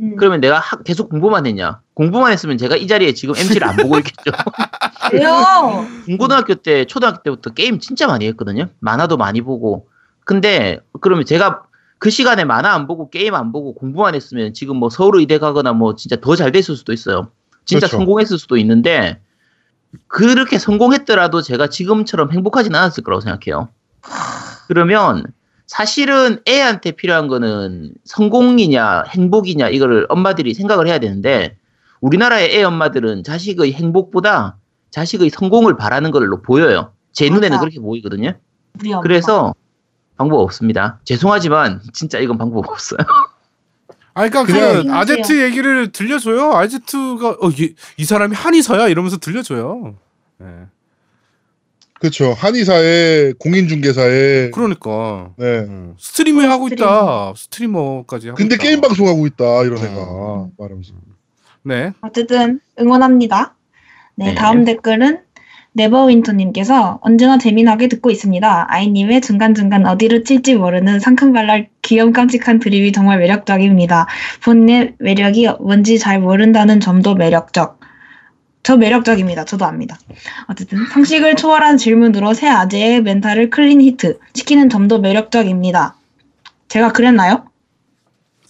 음. 그러면 내가 하- 계속 공부만 했냐? 공부만 했으면 제가 이 자리에 지금 MC를 안 보고 있겠죠. 왜요? 중고등학교 때, 초등학교 때부터 게임 진짜 많이 했거든요. 만화도 많이 보고. 근데 그러면 제가 그 시간에 만화 안 보고 게임 안 보고 공부만 했으면 지금 뭐 서울 의대 가거나 뭐 진짜 더 잘 됐을 수도 있어요. 진짜 그렇죠. 성공했을 수도 있는데 그렇게 성공했더라도 제가 지금처럼 행복하진 않았을 거라고 생각해요. 그러면 사실은 애한테 필요한 거는 성공이냐 행복이냐 이거를 엄마들이 생각을 해야 되는데 우리나라의 애 엄마들은 자식의 행복보다 자식의 성공을 바라는 걸로 보여요. 제 눈에는 맞아. 그렇게 보이거든요. 그래서 방법 없습니다. 죄송하지만 진짜 이건 방법 없어요. 아 그러니까 그냥- 그 아제트 얘기를 들려줘요. 아제트가 어, 이, 이 사람이 한의사야 이러면서 들려줘요. 네. 그렇죠. 한의사에 공인중개사에 그러니까 네. 음, 스트리밍 하고 있다. 스트리머까지 하고 근데 있다. 게임 방송하고 있다 이런 어. 애가 말하면서. 네. 어쨌든 응원합니다. 네, 네. 다음 댓글은 네버윈터님께서 언제나 재미나게 듣고 있습니다. 아이님의 중간중간 어디로 튈지 모르는 상큼발랄 귀염 깜찍한 드립이 정말 매력적입니다. 본인의 매력이 뭔지 잘 모른다는 점도 매력적. 저 매력적입니다. 저도 압니다. 어쨌든 상식을 초월한 질문으로 새 아재의 멘탈을 clean hit 시키는 점도 매력적입니다. 제가 그랬나요?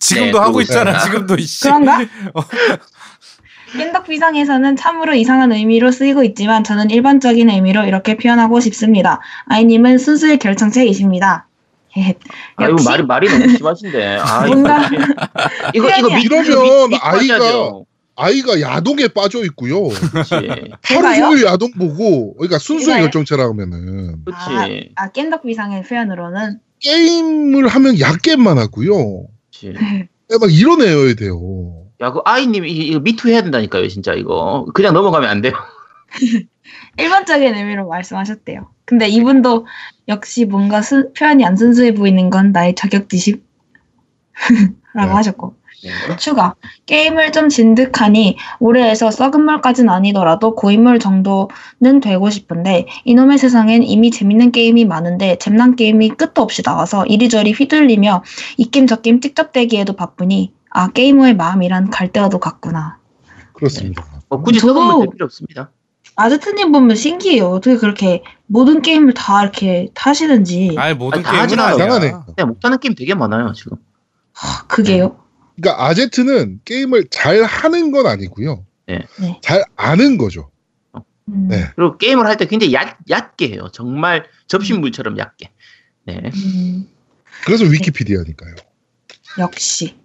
지금도 네, 하고 있잖아. 있어요. 지금도 이씨. 그런가? 깬덕 비상에서는 참으로 이상한 의미로 쓰이고 있지만 저는 일반적인 의미로 이렇게 표현하고 싶습니다. 아이님은 순수의 결정체이십니다. 아, 이거 역시 말이 말이 너무 심하신데. 아, 뭔가 이거 이거 밑 아이가-. 아이가 야동에 빠져 있고요. 하루? 종일 야동 보고 그러니까 순수의? 결정체라 하면은 그렇지. 아 깬덕비상의 표현으로는 게임을 하면 야게임만 하고요. 그렇지. 막 이런 애여야 돼요. 야, 그 아이님 이- 이거 미투 해야 된다니까요, 진짜 이거. 그냥 넘어가면 안 돼요. 일반적인 의미로 말씀하셨대요. 근데 이분도 역시 뭔가 순- 표현이 안 순수해 보이는 건 나의 자격지심? 라고 네. 하셨고. 네. 추가. 게임을 좀 진득하니 올해에서 썩은 물까진 아니더라도 고인물 정도는 되고 싶은데 이놈의 세상엔 이미 재밌는 게임이 많은데 잼난 게임이 끝도 없이 나와서 이리저리 휘둘리며 이 게임 저 게임 찝쩍대기에도 바쁘니 아 게이머의 마음이란 갈대와도 같구나. 그렇습니다. 뭐 굳이 저도- 썩은 물될 필요 없습니다. 아제트님 보면 신기해요. 어떻게 그렇게 모든 게임을 다 이렇게 타시는지. 아니 모든 아니, 다 게임은 하진 아니야. 않아요. 그냥 못하는 게임 되게 많아요, 지금. 그게요. 그러니까 아제트는 게임을 잘 하는 건 아니고요. 네. 네. 잘 아는 거죠. 음, 네. 그리고 게임을 할 때 굉장히 얕, 얕게 해요. 정말 접싯물처럼 얇게. 네. 음, 그래서 위키피디아니까요. 역시.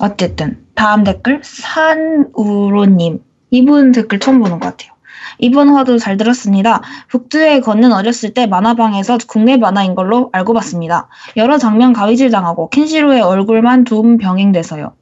어쨌든 다음 댓글 산우로님 이분 댓글 처음 보는 것 같아요. 이번 화도 잘 들었습니다. 북두의 건은 어렸을 때 만화방에서 국내 만화인 걸로 알고 봤습니다. 여러 장면 가위질 당하고 켄시로의 얼굴만 둠 병행돼서요.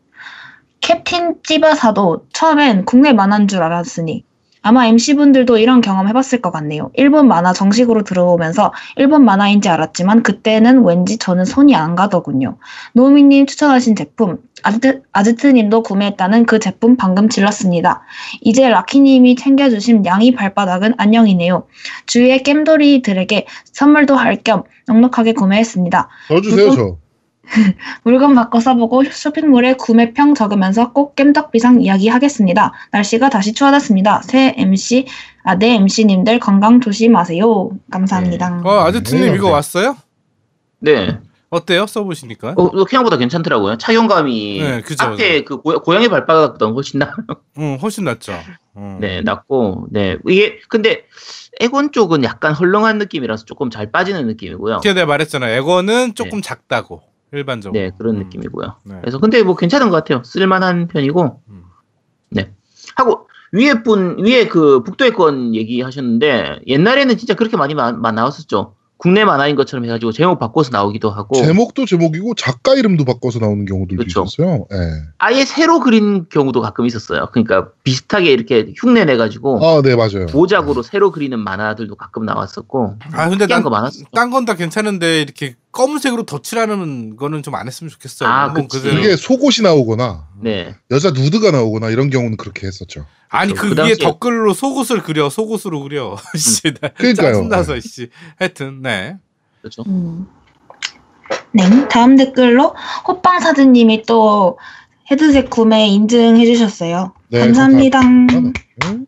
캡틴 찌바사도 처음엔 국내 만화인 줄 알았으니 아마 MC분들도 이런 경험 해봤을 것 같네요. 일본 만화 정식으로 들어오면서 일본 만화인지 알았지만 그때는 왠지 저는 손이 안 가더군요. 노우미님 추천하신 제품 아제트, 아제트님도 구매했다는 그 제품 방금 질렀습니다. 이제 라키님이 챙겨주신 양이 발바닥은 안녕이네요. 주위의 겜돌이들에게 선물도 할 겸 넉넉하게 구매했습니다. 더 주세요, 저. 물건 바꿔 써보고 쇼핑몰에 구매평 적으면서 꼭 겜덕비상 이야기 하겠습니다. 날씨가 다시 추워졌습니다. 새 MC, 아, 네 MC님들 건강 조심하세요. 감사합니다. 어 아제트님 네. 이거 왔어요? 네. 어때요? 써보시니까? 어, 생각보다 괜찮더라고요. 착용감이 네, 그죠, 앞에 그 고, 고양이 발바닥보다 훨씬 나, 응 훨씬 낫죠. 음. 네, 낫고, 네. 이게, 근데, 에곤 쪽은 약간 헐렁한 느낌이라서 조금 잘 빠지는 느낌이고요. 그게 내가 말했잖아. 에거는 조금 작다고 일반적으로. 네, 그런 음. 느낌이고요. 네. 그래서, 근데 뭐 괜찮은 것 같아요. 쓸만한 편이고, 음. 네. 하고, 위에 분, 위에 그 북도의 건 얘기하셨는데, 옛날에는 진짜 그렇게 많이 마, 마- 나왔었죠. 국내 만화인 것처럼 해가지고 제목 바꿔서 나오기도 하고, 제목도 제목이고 작가 이름도 바꿔서 나오는 경우들도 그렇죠. 있었어요. 예. 아예 새로 그린 경우도 가끔 있었어요. 그러니까 비슷하게 이렇게 흉내 내가지고, 아, 네, 맞아요. 보작으로 새로 그리는 만화들도 가끔 나왔었고, 아 근데 특이한 거 많았어. 딴건 다 괜찮은데 이렇게 검은색으로 덧칠하는 거는 좀 안 했으면 좋겠어요. 아. 이게 속옷이 나오거나 네. 여자 누드가 나오거나 이런 경우는 그렇게 했었죠. 아니. 그, 그 위에 댓글로 속옷을 그려 속옷으로 그려. 씨, 나 그러니까요. 짜증나서 씨. 하여튼 네. 그렇죠. 음. 네, 다음 댓글로 호빵사드님이 또 헤드셋 구매 인증해 주셨어요. 네, 감사합니다. 감사합니다. 네.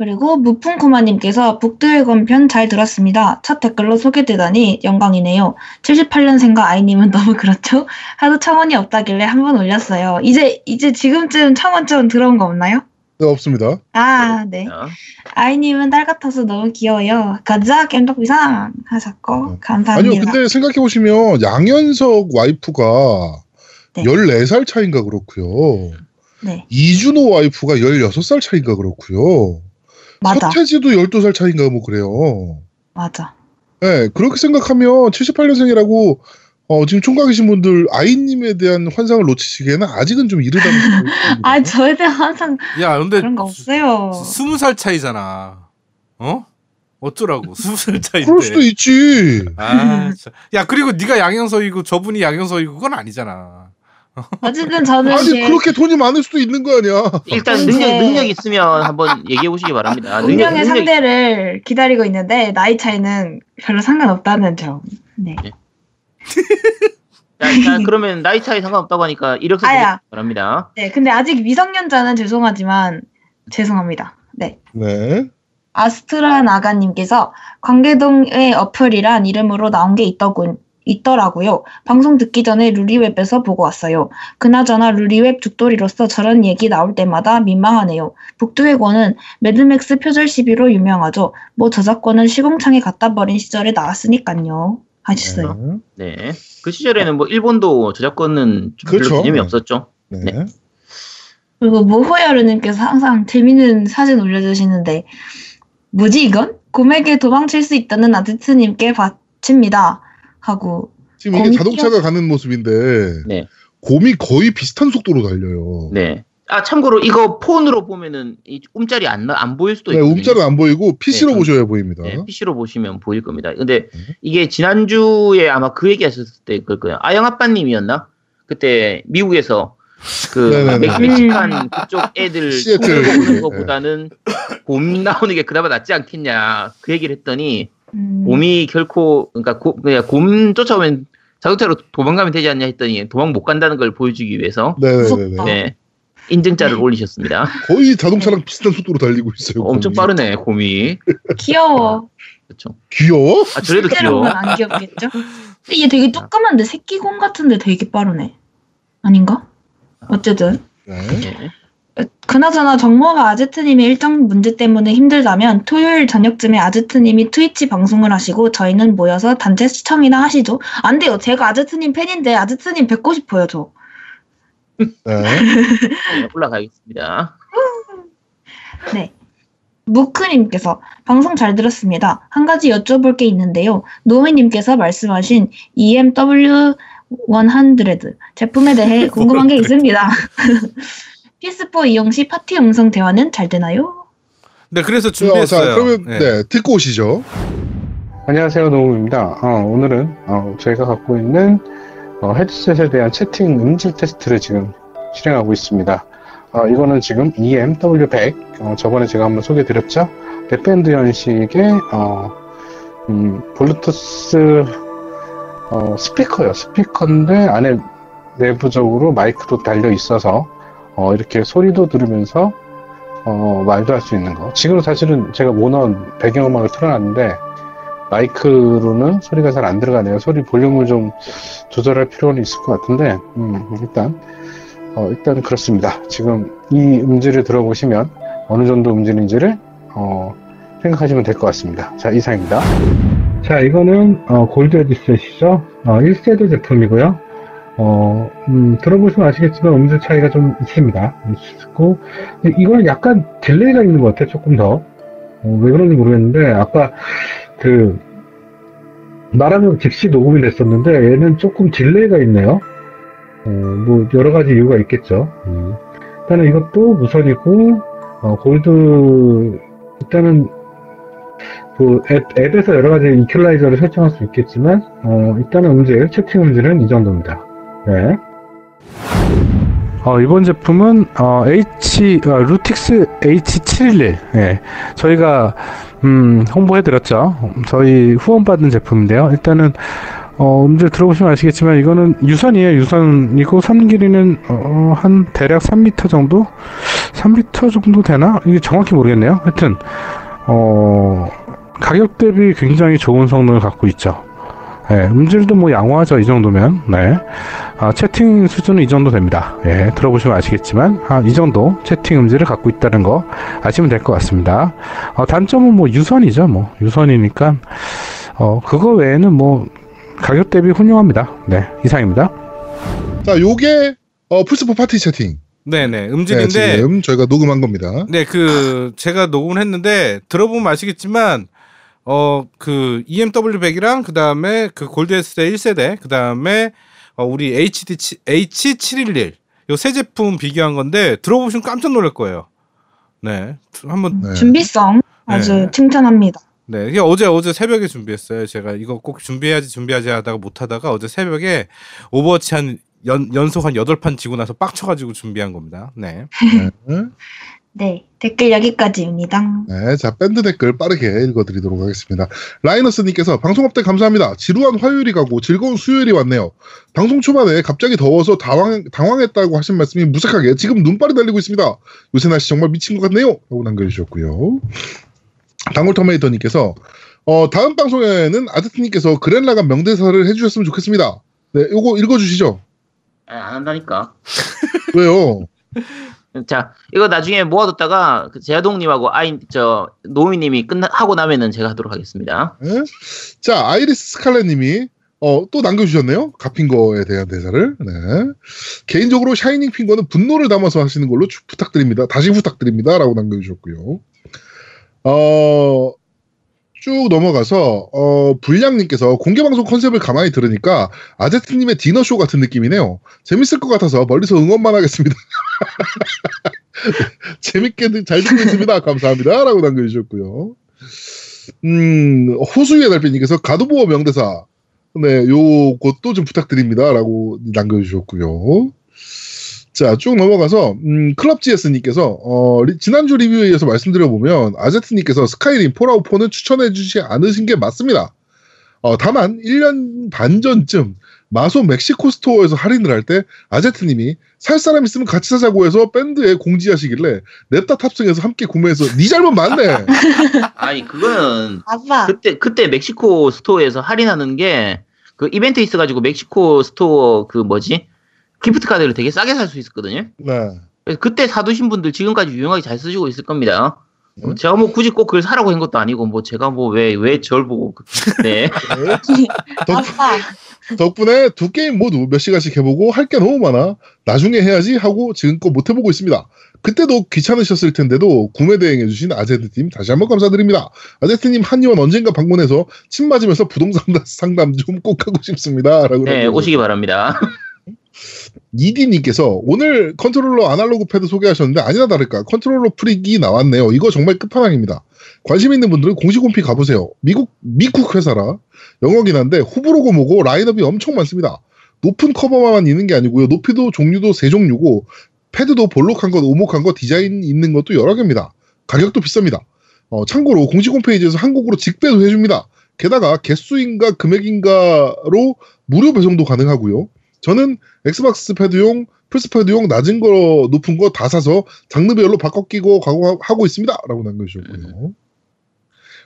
그리고 무풍쿠마님께서 북두의 건편 잘 들었습니다. 첫 댓글로 소개되다니 영광이네요. 78년생과 아이님은 너무 그렇죠? 하도 청원이 없다길래 한번 올렸어요. 이제 이제 지금쯤 청원 좀 들어온 거 없나요? 네, 없습니다. 아, 네. 자, 아이님은 딸 같아서 너무 귀여워요. 가자 겜덕비상 하셨고 네. 감사합니다. 아니요, 근데 생각해 보시면 양현석 와이프가 네. 14살 차인가 그렇고요. 네, 이준호 와이프가 16살 차인가 그렇고요. 맞아, 서태지도 12살 차인가 뭐 그래요. 맞아. 네, 그렇게 생각하면 78년생이라고 어, 지금 총각 계신 분들 아이님에 대한 환상을 놓치시기에는 아직은 좀 이르다는 생각이 듭니다. 아, 저에 대한 항상 야 근데 그런 거 없어요. 스무 살 차이잖아. 어? 어쩌라고 스무 살 차인데. 그럴 수도 있지. 아, 참. 야 그리고 네가 양현석이고 저분이 양현석이고 그건 아니잖아. 어쨌든 저는 아니 이제 그렇게 돈이 많을 수도 있는 거 아니야. 일단 이제- 능력, 능력 있으면 한번 얘기해 보시기 바랍니다. 능력, 운명의 능력, 상대를 기다리고 있는데 나이 차이는 별로 상관없다는 점. 네. 자, 자, 그러면 나이 차이 상관없다고 하니까 이력서 아야. 바랍니다. 네, 근데 아직 미성년자는 죄송하지만 죄송합니다. 네. 네. 아스트라 나가님께서 광계동의 어플이란 이름으로 나온 게 있더군. 있더라고요. 방송 듣기 전에 루리웹에서 보고 왔어요. 그나저나 루리웹 죽돌이로서 저런 얘기 나올 때마다 민망하네요. 북두의 권은 매드맥스 표절 시비로 유명하죠. 뭐 저작권은 시궁창에 갖다 버린 시절에 나왔으니까요. 하셨어요. 네. 네. 그 시절에는 뭐 일본도 저작권은 좀 별로 그렇죠. 개념이 네. 없었죠. 네. 네. 그리고 모호야르님께서 항상 재밌는 사진 올려주시는데 뭐지 이건? 곰에게 도망칠 수 있다는 아지트님께 바칩니다. 하고 지금 이게 자동차가 가는 모습인데 네. 곰이 거의 비슷한 속도로 달려요. 네. 아 참고로 이거 폰으로 보면은 이 움짤이 안, 나- 안 보일 수도 네, 있거든요. 움짤은 안 보이고 PC로 네, 보셔야 보입니다. 네, PC로 보시면 보일 겁니다. 근데 네. 이게 지난주에 아마 그 얘기 하셨을 때 그럴 거예요. 아영 아빠님이었나? 그때 미국에서 그 네네네. 멕시칸 그쪽 애들 보는 네. 것보다는 곰 나오는 게 그나마 낫지 않겠냐 그 얘기를 했더니 음, 곰이 결코 그러니까 고, 그냥 곰 쫓아오면 자동차로 도망가면 되지 않냐 했더니 도망 못 간다는 걸 보여주기 위해서 네네네. 네, 인증자를 네. 올리셨습니다. 거의 자동차랑 비슷한 속도로 달리고 있어요. 엄청 곰이. 빠르네 곰이. 귀여워. 그렇죠. 귀여워? 아 저래도 실제로 귀여워. 안 귀엽겠죠? 근데 얘 되게 조그만데 새끼곰 같은데 되게 빠르네. 아닌가? 어쨌든 네. 네. 그나저나 정모가 아제트님의 일정 문제 때문에 힘들다면 토요일 저녁쯤에 아제트님이 트위치 방송을 하시고 저희는 모여서 단체 시청이나 하시죠. 안 돼요. 제가 아제트님 팬인데 아제트님 뵙고 싶어요, 저. 네. 네, 올라가겠습니다. 네. 무크님께서 방송 잘 들었습니다. 한 가지 여쭤볼 게 있는데요. 노미님께서 말씀하신 EMW 100 제품에 대해 궁금한 게 있습니다. PS4 이용 시 파티 음성 대화는 잘 되나요? 네, 그래서 어, 준비했어요. 자, 그러면 네. 네. 듣고 오시죠. 안녕하세요, 노움입니다. 어, 오늘은 어, 저희가 갖고 있는 어, 헤드셋에 대한 채팅 음질 테스트를 지금 실행하고 있습니다. 어, 이거는 지금 EMW100, 어, 저번에 제가 한번 소개 드렸죠? 넥밴드 형식의 어, 음, 블루투스 어, 스피커요. 스피커인데 안에 내부적으로 마이크도 달려 있어서 어, 이렇게 소리도 들으면서 어, 말도 할 수 있는 거. 지금 사실은 제가 몬헌 배경음악을 틀어놨는데 마이크로는 소리가 잘 안 들어가네요. 소리 볼륨을 좀 조절할 필요는 있을 것 같은데, 음, 일단, 어, 일단 그렇습니다. 지금 이 음질을 들어보시면 어느 정도 음질인지를, 어, 생각하시면 될 것 같습니다. 자, 이상입니다. 자, 이거는, 어, 골드 헤드셋이죠. 어, 1세대 제품이고요. 어, 음, 들어보시면 아시겠지만 음질 차이가 좀 있습니다. 있고, 이거는 약간 딜레이가 있는 것 같아요. 조금 더. 어, 왜 그런지 모르겠는데, 아까 그 말하면 즉시 녹음이 됐었는데 얘는 조금 딜레이가 있네요. 어, 뭐 여러 가지 이유가 있겠죠. 음. 일단은 이것도 무선이고 어, 골드 일단은 그 앱, 앱에서 여러 가지 이퀄라이저를 설정할 수 있겠지만 어, 일단은 음질 채팅 음질은 이 정도입니다. 네. 어, 이번 제품은 어, H 어, 루틱스 H711 예. 저희가 음, 홍보해드렸죠. 저희 후원받은 제품인데요. 일단은, 어, 음질 들어보시면 아시겠지만, 이거는 유선이에요. 유선이고, 선 길이는, 어, 한, 대략 3m 정도? 3m 정도 되나? 이게 정확히 모르겠네요. 하여튼, 어, 가격 대비 굉장히 좋은 성능을 갖고 있죠. 예, 음질도 뭐 양호하죠. 이 정도면. 네. 아, 채팅 수준은 이 정도 됩니다. 예, 들어보시면 아시겠지만, 아, 이 정도 채팅 음질을 갖고 있다는 거 아시면 될 것 같습니다. 어, 단점은 뭐 유선이죠. 뭐 유선이니까 어 그거 외에는 뭐 가격 대비 훌륭합니다. 네 이상입니다. 자, 요게 어, 플스4 파티 채팅. 네, 네. 네, 음질인데 지금 저희가 녹음한 겁니다. 네, 그 제가 녹음을 했는데 들어보면 아시겠지만 어 그 EMW 100이랑 그다음에 그 골드 S 1세대 그다음에 어, 우리 HD H711 요 세 제품 비교한 건데 들어보시면 깜짝 놀랄 거예요. 네. 한번 네. 준비성 아주 네. 칭찬합니다. 네, 이게 어제 어제 새벽에 준비했어요. 제가 이거 꼭 준비해야지 준비하지 하다가 못 하다가 어제 새벽에 오버워치 한 연, 연속 한 8판 지고 나서 빡쳐가지고 준비한 겁니다. 네. 네. 네, 댓글 여기까지입니다. 네, 자 밴드 댓글 빠르게 읽어드리도록 하겠습니다. 라이너스님께서 방송 업데 감사합니다. 지루한 화요일이 가고 즐거운 수요일이 왔네요. 방송 초반에 갑자기 더워서 당황, 당황했다고 하신 말씀이 무색하게 지금 눈발이 달리고 있습니다. 요새 날씨 정말 미친 것 같네요. 라고 남겨주셨고요. 방울터메이터님께서 어, 다음 방송에는 아드트님께서 그랜라간 명대사를 해주셨으면 좋겠습니다. 네, 요거 읽어주시죠. 아, 안 한다니까. 왜요? 자, 이거 나중에 모아뒀다가 그 제아동님하고 아이 저 노미님이 끝나 하고 나면은 제가 하도록 하겠습니다. 네? 자, 아이리스 스칼렛님이 어, 또 남겨주셨네요. God Finger에 대한 대사를. 네. 개인적으로 Shining Finger는 분노를 담아서 하시는 걸로 주- 부탁드립니다. 다시 부탁드립니다. 라고 남겨주셨고요. 어, 쭉 넘어가서 어, 불량님께서 공개 방송 컨셉을 가만히 들으니까 아제트님의 디너쇼 같은 느낌이네요. 재밌을 것 같아서 멀리서 응원만 하겠습니다. 재밌게 듣- 잘 듣고 있습니다. 감사합니다. 라고 남겨주셨고요. 음, 호수의 달빛님께서 갓 오브 워 명대사. 네, 요것도 좀 부탁드립니다. 라고 남겨주셨고요. 자, 쭉 넘어가서, 음, 클럽GS님께서, 어, 리- 지난주 리뷰에 의해서 말씀드려보면, 아제트님께서 스카이림 폴아웃 4는 추천해주지 않으신 게 맞습니다. 어, 다만, 1년 반 전쯤, 마소 멕시코 스토어에서 할인을 할 때, 아제트님이 살 사람 있으면 같이 사자고 해서 밴드에 공지하시길래, 냅다 탑승해서 함께 구매해서, 니 잘못 맞네! 아니 그거는 아빠. 그때 그때 멕시코 스토어에서 할인하는 게 그 이벤트 있어가지고 멕시코 스토어 그 뭐지 기프트 카드를 되게 싸게 살 수 있었거든요. 네. 그래서 그때 사두신 분들 지금까지 유용하게 잘 쓰시고 있을 겁니다. 음. 제가 뭐 굳이 꼭 그걸 사라고 한 것도 아니고 뭐 제가 뭐 왜 왜 절 보고 그- 네 덕, 아빠. 덕분에 두 게임 모두 몇 시간씩 해보고 할 게 너무 많아 나중에 해야지 하고 지금껏 못 해보고 있습니다. 그때도 귀찮으셨을 텐데도 구매 대행해주신 아제트님 다시 한번 감사드립니다. 아제트님 한의원 언젠가 방문해서 침 맞으면서 부동산 상담 좀 꼭 하고 싶습니다. 라고 네. 오시기 바랍니다. 이디님께서 오늘 컨트롤러 아날로그 패드 소개하셨는데 아니나 다를까 KontrolFreek이 나왔네요. 이거 정말 끝판왕입니다. 관심 있는 분들은 공식 홈피 가보세요. 미국 미국 회사라 영어긴 한데 후보로고 뭐고 라인업이 엄청 많습니다. 높은 커버만 있는 게 아니고요. 높이도 종류도 세 종류고 패드도 볼록한 것, 오목한 것, 디자인 있는 것도 여러 개입니다. 가격도 비쌉니다. 어, 참고로 공식 홈페이지에서 한국으로 직배도 해줍니다. 게다가 개수인가 금액인가로 무료 배송도 가능하고요. 저는 엑스박스 패드용, 플스 패드용 낮은 거, 높은 거 다 사서 장르별로 바꿔 끼고 가고 하고 있습니다. 라고 남겨주셨고요.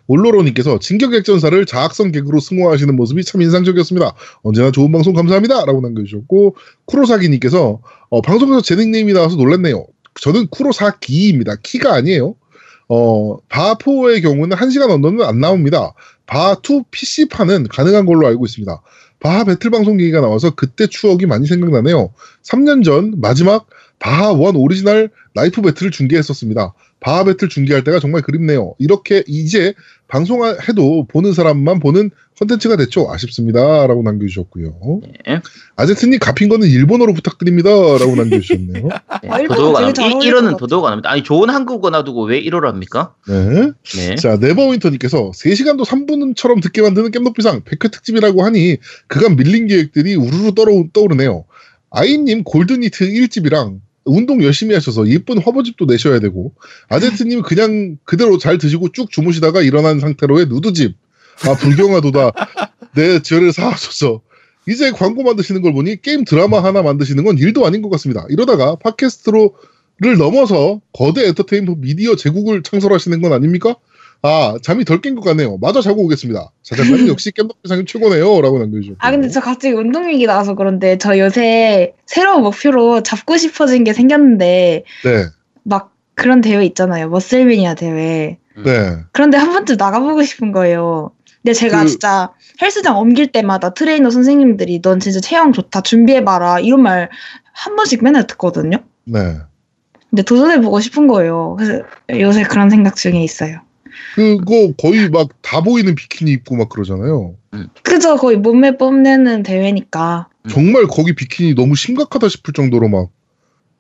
올로로님께서 진격액전사를 자학성 개그로 승화하시는 모습이 참 인상적이었습니다. 언제나 좋은 방송 감사합니다. 라고 남겨주셨고, 쿠로사기님께서 어, 방송에서 제 닉네임이 나와서 놀랐네요. 저는 쿠로사기입니다. 키가 아니에요. 어, 바4의 경우는 1시간 under는 안 나옵니다. 바2 PC판은 가능한 걸로 알고 있습니다. 바하 배틀 방송 기기가 나와서 그때 추억이 많이 생각나네요. 3년 전 마지막 바하 1 오리지널 라이프 배틀을 중계했었습니다. 바하 배틀 중계할 때가 정말 그립네요. 이렇게 이제 방송해도 보는 사람만 보는 컨텐츠가 됐죠. 아쉽습니다. 라고 남겨주셨고요. 네. 아제트님 갚인 거는 일본어로 부탁드립니다. 라고 남겨주셨네요. 네, 아, 일본어 더더욱 안 되게 잘 합니다. 어울릴 1어는 것 더더욱 안 합니다. 아니 좋은 한국어 놔두고 왜 1어를 합니까? 네. 네. 자, 네버윈터님께서 3시간도 3분처럼 듣게 만드는 겜덕비상 100회 특집이라고 하니 그간 밀린 계획들이 우르르 떠오르, 떠오르네요. 아이님 골드니트 1집이랑 운동 열심히 하셔서 예쁜 화보집도 내셔야 되고 아제트님 그냥 그대로 잘 드시고 쭉 주무시다가 일어난 상태로의 누드집 아 불경하도다 내 죄를 사하소서 이제 광고 만드시는 걸 보니 게임 드라마 하나 만드시는 건 일도 아닌 것 같습니다. 이러다가 팟캐스트로를 넘어서 거대 엔터테인먼트 미디어 제국을 창설하시는 건 아닙니까? 아 잠이 덜 깬 것 같네요. 마저 자고 오겠습니다. 자장가는 역시 겜덕비상이 최고네요. 라고 남겨주셨고 아 근데 저 갑자기 운동 얘기 나와서 그런데 저 요새 새로운 목표로 잡고 싶어진 게 생겼는데 네, 막 그런 대회 있잖아요 머슬매니아 대회 네. 그런데 한 번쯤 나가보고 싶은 거예요 근데 제가 그- 진짜 헬스장 옮길 때마다 트레이너 선생님들이 넌 진짜 체형 좋다 준비해봐라 이런 말 한 번씩 맨날 듣거든요 네. 근데 도전해보고 싶은 거예요 그래서 요새 그런 생각 중에 있어요 그거 거의 막 다 보이는 비키니 입고 막 그러잖아요. 그저 거의 몸매 뽐내는 대회니까 음. 정말 거기 비키니 너무 심각하다 싶을 정도로 막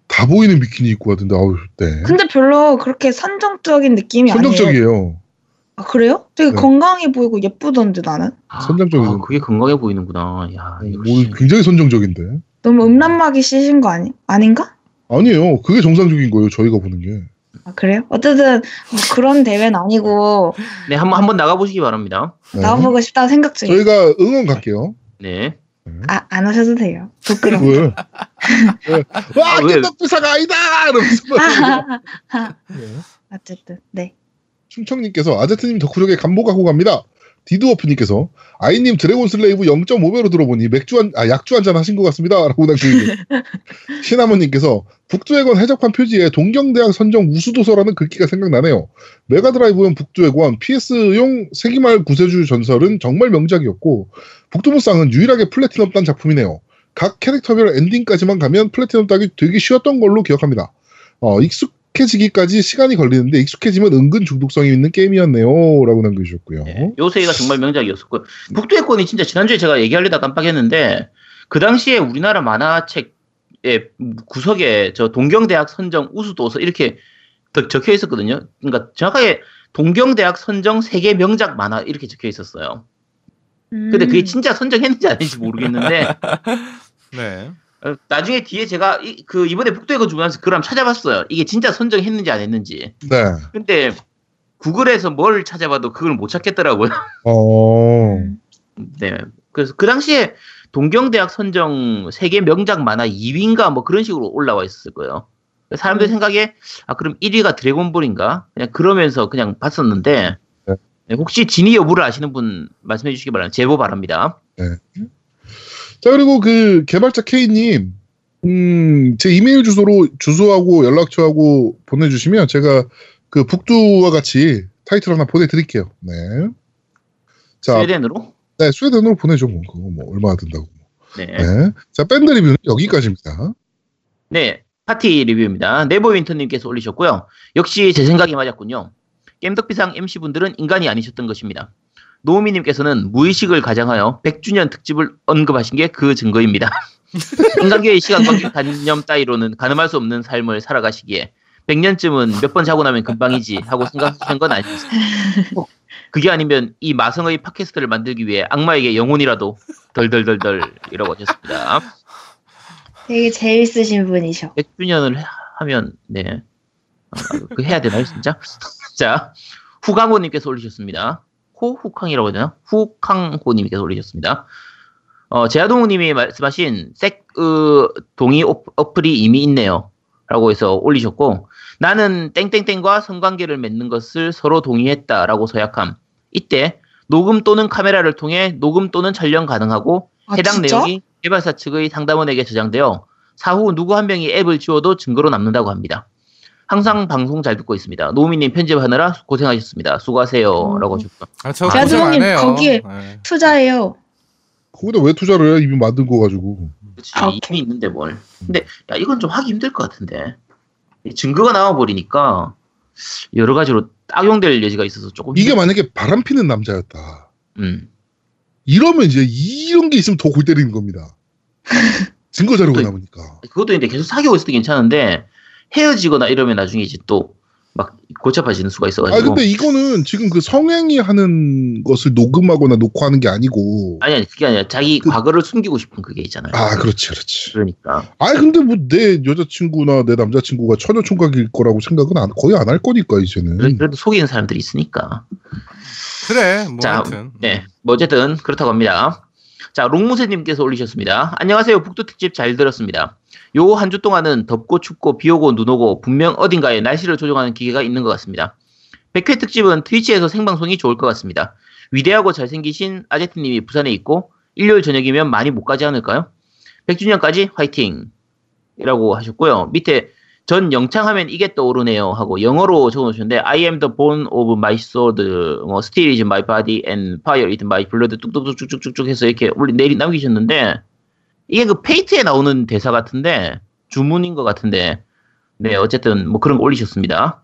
다 보이는 비키니 입고 하던데 아우 네. 근데 별로 그렇게 선정적인 느낌이 아니에요 선정적이에요. 아, 그래요? 되게 네. 건강해 보이고 예쁘던데 나는 아, 선정적이죠. 아, 그게 건강해 보이는구나. 야, 오, 역시. 굉장히 선정적인데. 너무 음란막이 씌신 거 아니, 아닌가? 아니에요. 그게 정상적인 거예요. 저희가 보는 게. 아, 그래요? 어쨌든 뭐 그런 대회는 아니고 네, 한번 한번 나가 보시기 바랍니다. 네. 나와보고 싶다는 생각 중에 저희가 응원 갈게요. 네. 아, 안 하셔도 돼요. 부끄러워. 왜? 왜? 와, 아, 왜? 겜덕비사가 아니다! 이러면서 막. 네. 어쨌든 네. 충청님께서 아제트님 덕후력에 감복하고 갑니다. 디드워프님께서 아이님 Dragon Slave 0.5배로 들어보니 맥주 한, 아, 약주 한 잔 하신 것 같습니다. 라고 남겨주세요. 신하모님께서 북두의 권 해적판 표지에 동경대학 선정 우수도서라는 글귀가 생각나네요. 메가드라이브용 북두의 권 PS용 세기말 구세주 전설은 정말 명작이었고 북두무쌍은 유일하게 플래티넘 딴 작품이네요. 각 캐릭터별 엔딩까지만 가면 플래티넘 따기 되게 쉬웠던 걸로 기억합니다. 어, 익숙 익숙해지기까지 시간이 걸리는데 익숙해지면 은근 중독성이 있는 게임이었네요라고 남겨주셨고요. 네, 요새가 정말 명작이었었고 북두의 권이 진짜 지난주에 제가 얘기하려다 깜빡했는데 그 당시에 우리나라 만화책의 구석에 저 동경대학 선정 우수도서 이렇게 더 적혀 있었거든요. 그러니까 정확하게 동경대학 선정 세계 명작 만화 이렇게 적혀 있었어요. 근데 음. 그게 진짜 선정했는지 아닌지 모르겠는데 네. 어, 나중에 뒤에 제가 이, 그 이번에 북두의 권 주면서 그걸 한번 찾아봤어요. 이게 진짜 선정했는지 안 했는지. 네. 근데 구글에서 뭘 찾아봐도 그걸 못 찾겠더라고요. 어. 네. 그래서 그 당시에 동경대학 선정 세계 명작 만화 2위인가 뭐 그런 식으로 올라와 있었을 거예요. 사람들 음. 생각에 아 그럼 1위가 드래곤볼인가? 그냥 그러면서 그냥 봤었는데 네. 네, 혹시 진위 여부를 아시는 분 말씀해 주시기 바랍니다. 제보 바랍니다. 자 그리고 그 개발자 K님, 음, 제 이메일 주소로 주소하고 연락처하고 보내주시면 제가 그 북두와 같이 타이틀 하나 보내드릴게요. 네. 자, 스웨덴으로? 네, 스웨덴으로 보내줘 뭐 그거 뭐 얼마나 든다고. 네. 네. 자 밴드 리뷰는 여기까지입니다. 네, 팟티 리뷰입니다. 네버 윈터님께서 올리셨고요. 역시 제 생각이 맞았군요. 겜덕비상 MC분들은 인간이 아니셨던 것입니다. 노우미님께서는 무의식을 가장하여 100주년 특집을 언급하신 게 그 증거입니다. 인간계의 시간 관계 단념 따위로는 가늠할 수 없는 삶을 살아가시기에 100년쯤은 몇 번 자고 나면 금방이지 하고 생각하시는 건 아니죠. 그게 아니면 이 마성의 팟캐스트를 만들기 위해 악마에게 영혼이라도 덜덜덜덜이라고 하셨습니다. 되게 재밌으신 분이셔. 100주년을 하면 네. 어, 그 해야 되나요, 진짜? 자, 후강호님께서 올리셨습니다. 호후캉이라고 해야 되나? 후캉호님께서 올리셨습니다. 어, 제아동우님이 말씀하신 색, 으, 동의 오- 어플이 이미 있네요. 라고 해서 올리셨고, 나는 땡땡땡과 성관계를 맺는 것을 서로 동의했다 라고 서약함. 이때, 녹음 또는 카메라를 통해 녹음 또는 촬영 가능하고, 아, 해당 진짜? 내용이 개발사 측의 상담원에게 저장되어 사후 누구 한 명이 앱을 지워도 증거로 남는다고 합니다. 항상 방송 잘 듣고 있습니다. 노우미님 편집하느라 고생하셨습니다. 수고하세요. 음. 라고 하셨고. 아, 저 자, 고생 안 해요. 거기에- 네. 투자해요. 거기다 왜 투자를 해? 이미 만든 거 가지고. 그치, 아, 이미. 있는데 뭘. 근데, 야, 이건 좀 하기 힘들 것 같은데. 이 증거가 나와버리니까 여러 가지로 악용될 여지가 있어서 조금. 이게 힘들- 만약에 바람 피는 남자였다. 음. 이러면 이제 이런 게 있으면 더 골 때리는 겁니다. 증거 자료가 또- 남으니까. 그것도 이제 계속 사귀고 있어도 괜찮은데 헤어지거나 이러면 나중에 이제 또 막 고쳐파지는 수가 아 있어가지고. 근데 이거는 지금 그 성행위 하는 것을 녹음하거나 녹화하는 게 아니고. 아니, 아니, 그게 아니라 자기 그- 과거를 숨기고 싶은 그게 있잖아요. 아 그렇지 그렇지. 그러니까. 아니 근데 뭐 내 여자친구나 내 남자친구가 처녀 총각일 거라고 생각은 안- 거의 안 할 거니까 이제는. 그래- 그래도 속이는 사람들이 있으니까. 그래, 뭐 자, 하여튼. 네. 뭐 어쨌든 그렇다고 합니다. 자, 롱무새님께서 올리셨습니다. 안녕하세요. 북두 특집 잘 들었습니다. 요 한 주 동안은 덥고 춥고 비 오고 눈 오고 분명 어딘가에 날씨를 조정하는 기계가 있는 것 같습니다. 100회 특집은 트위치에서 생방송이 좋을 것 같습니다. 위대하고 잘생기신 아제트님이 부산에 있고 일요일 저녁이면 많이 못 가지 않을까요? 100주년까지 화이팅! 이라고 하셨고요. 밑에 전 영창 하면 이게 떠오르네요 하고 영어로 적어놓으셨는데 I am the bone of my sword, 뭐 steel is my body and fire is my blood 뚝뚝뚝쭉쭉쭉 해서 이렇게 올리 내리 남기셨는데 이게 그 페이트에 나오는 대사 같은데 주문인 것 같은데 네 어쨌든 뭐 그런 거 올리셨습니다.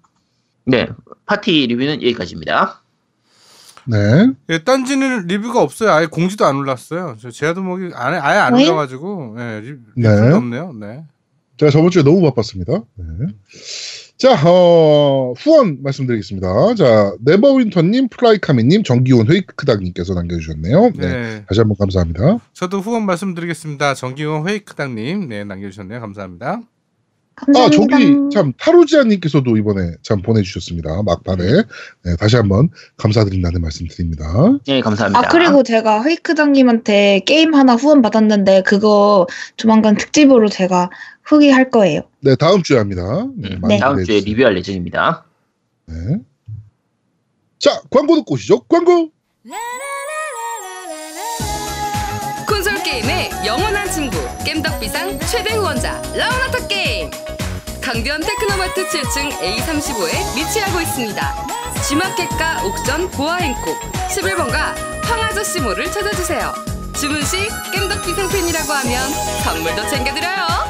네 팟티 리뷰는 여기까지입니다. 네. 예, 딴지는 리뷰가 없어요. 아예 공지도 안 올랐어요. 저 제아도목이 안, 아예 안 왜? 올라가지고 예, 리, 네. 리뷰도 없네요. 네. 제가 저번 주에 너무 바빴습니다. 네. 자, 어, 후원 말씀드리겠습니다. 자, 네버윈터님, 플라이카미님, 정기훈 회이크닥님께서 남겨주셨네요. 네. 네. 다시 한번 감사합니다. 저도 후원 말씀드리겠습니다. 정기용 회이크당님, 네 남겨주셨네요. 감사합니다. 아, 감사합니다. 저기 참 타루지아님께서도 이번에 참 보내주셨습니다. 막판에 네, 다시 한번 감사드린다는 말씀 드립니다. 네 감사합니다. 아 그리고 제가 헤이크장님한테 게임 하나 후원 받았는데 그거 조만간 특집으로 제가 후기할 거예요. 네, 다음 주에 합니다. 네, 음, 많이 다음 주에. 리뷰할 예정입니다. 네. 자, 광고 듣고 오시죠. 광고. 콘솔 게임의 영원한 친구 겜덕비상 최대 후원자 라운하터 게임 강변 테크노마트 7층 A35에 위치하고 있습니다 G마켓과 옥션 보아행콕 11번가 황아저씨몰을 찾아주세요 주문 시 겜덕비상 팬이라고 하면 선물도 챙겨드려요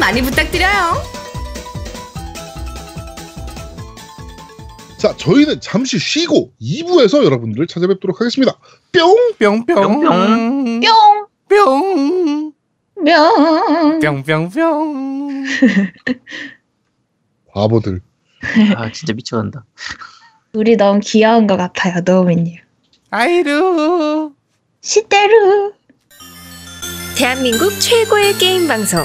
많이 부탁드려요. 자, 저희는 잠시 쉬고 2부에서 여러분들을 찾아뵙도록 하겠습니다. 뿅! 뿅뿅 뿅 뿅. 뿅! 뿅 뿅! 뿅 뿅 뿅 바보들. 아 진짜 미쳐간다. 우리 너무 귀여운 것 같아요, 노우미님. 아이루 시대루! 대한민국 최고의 게임 방송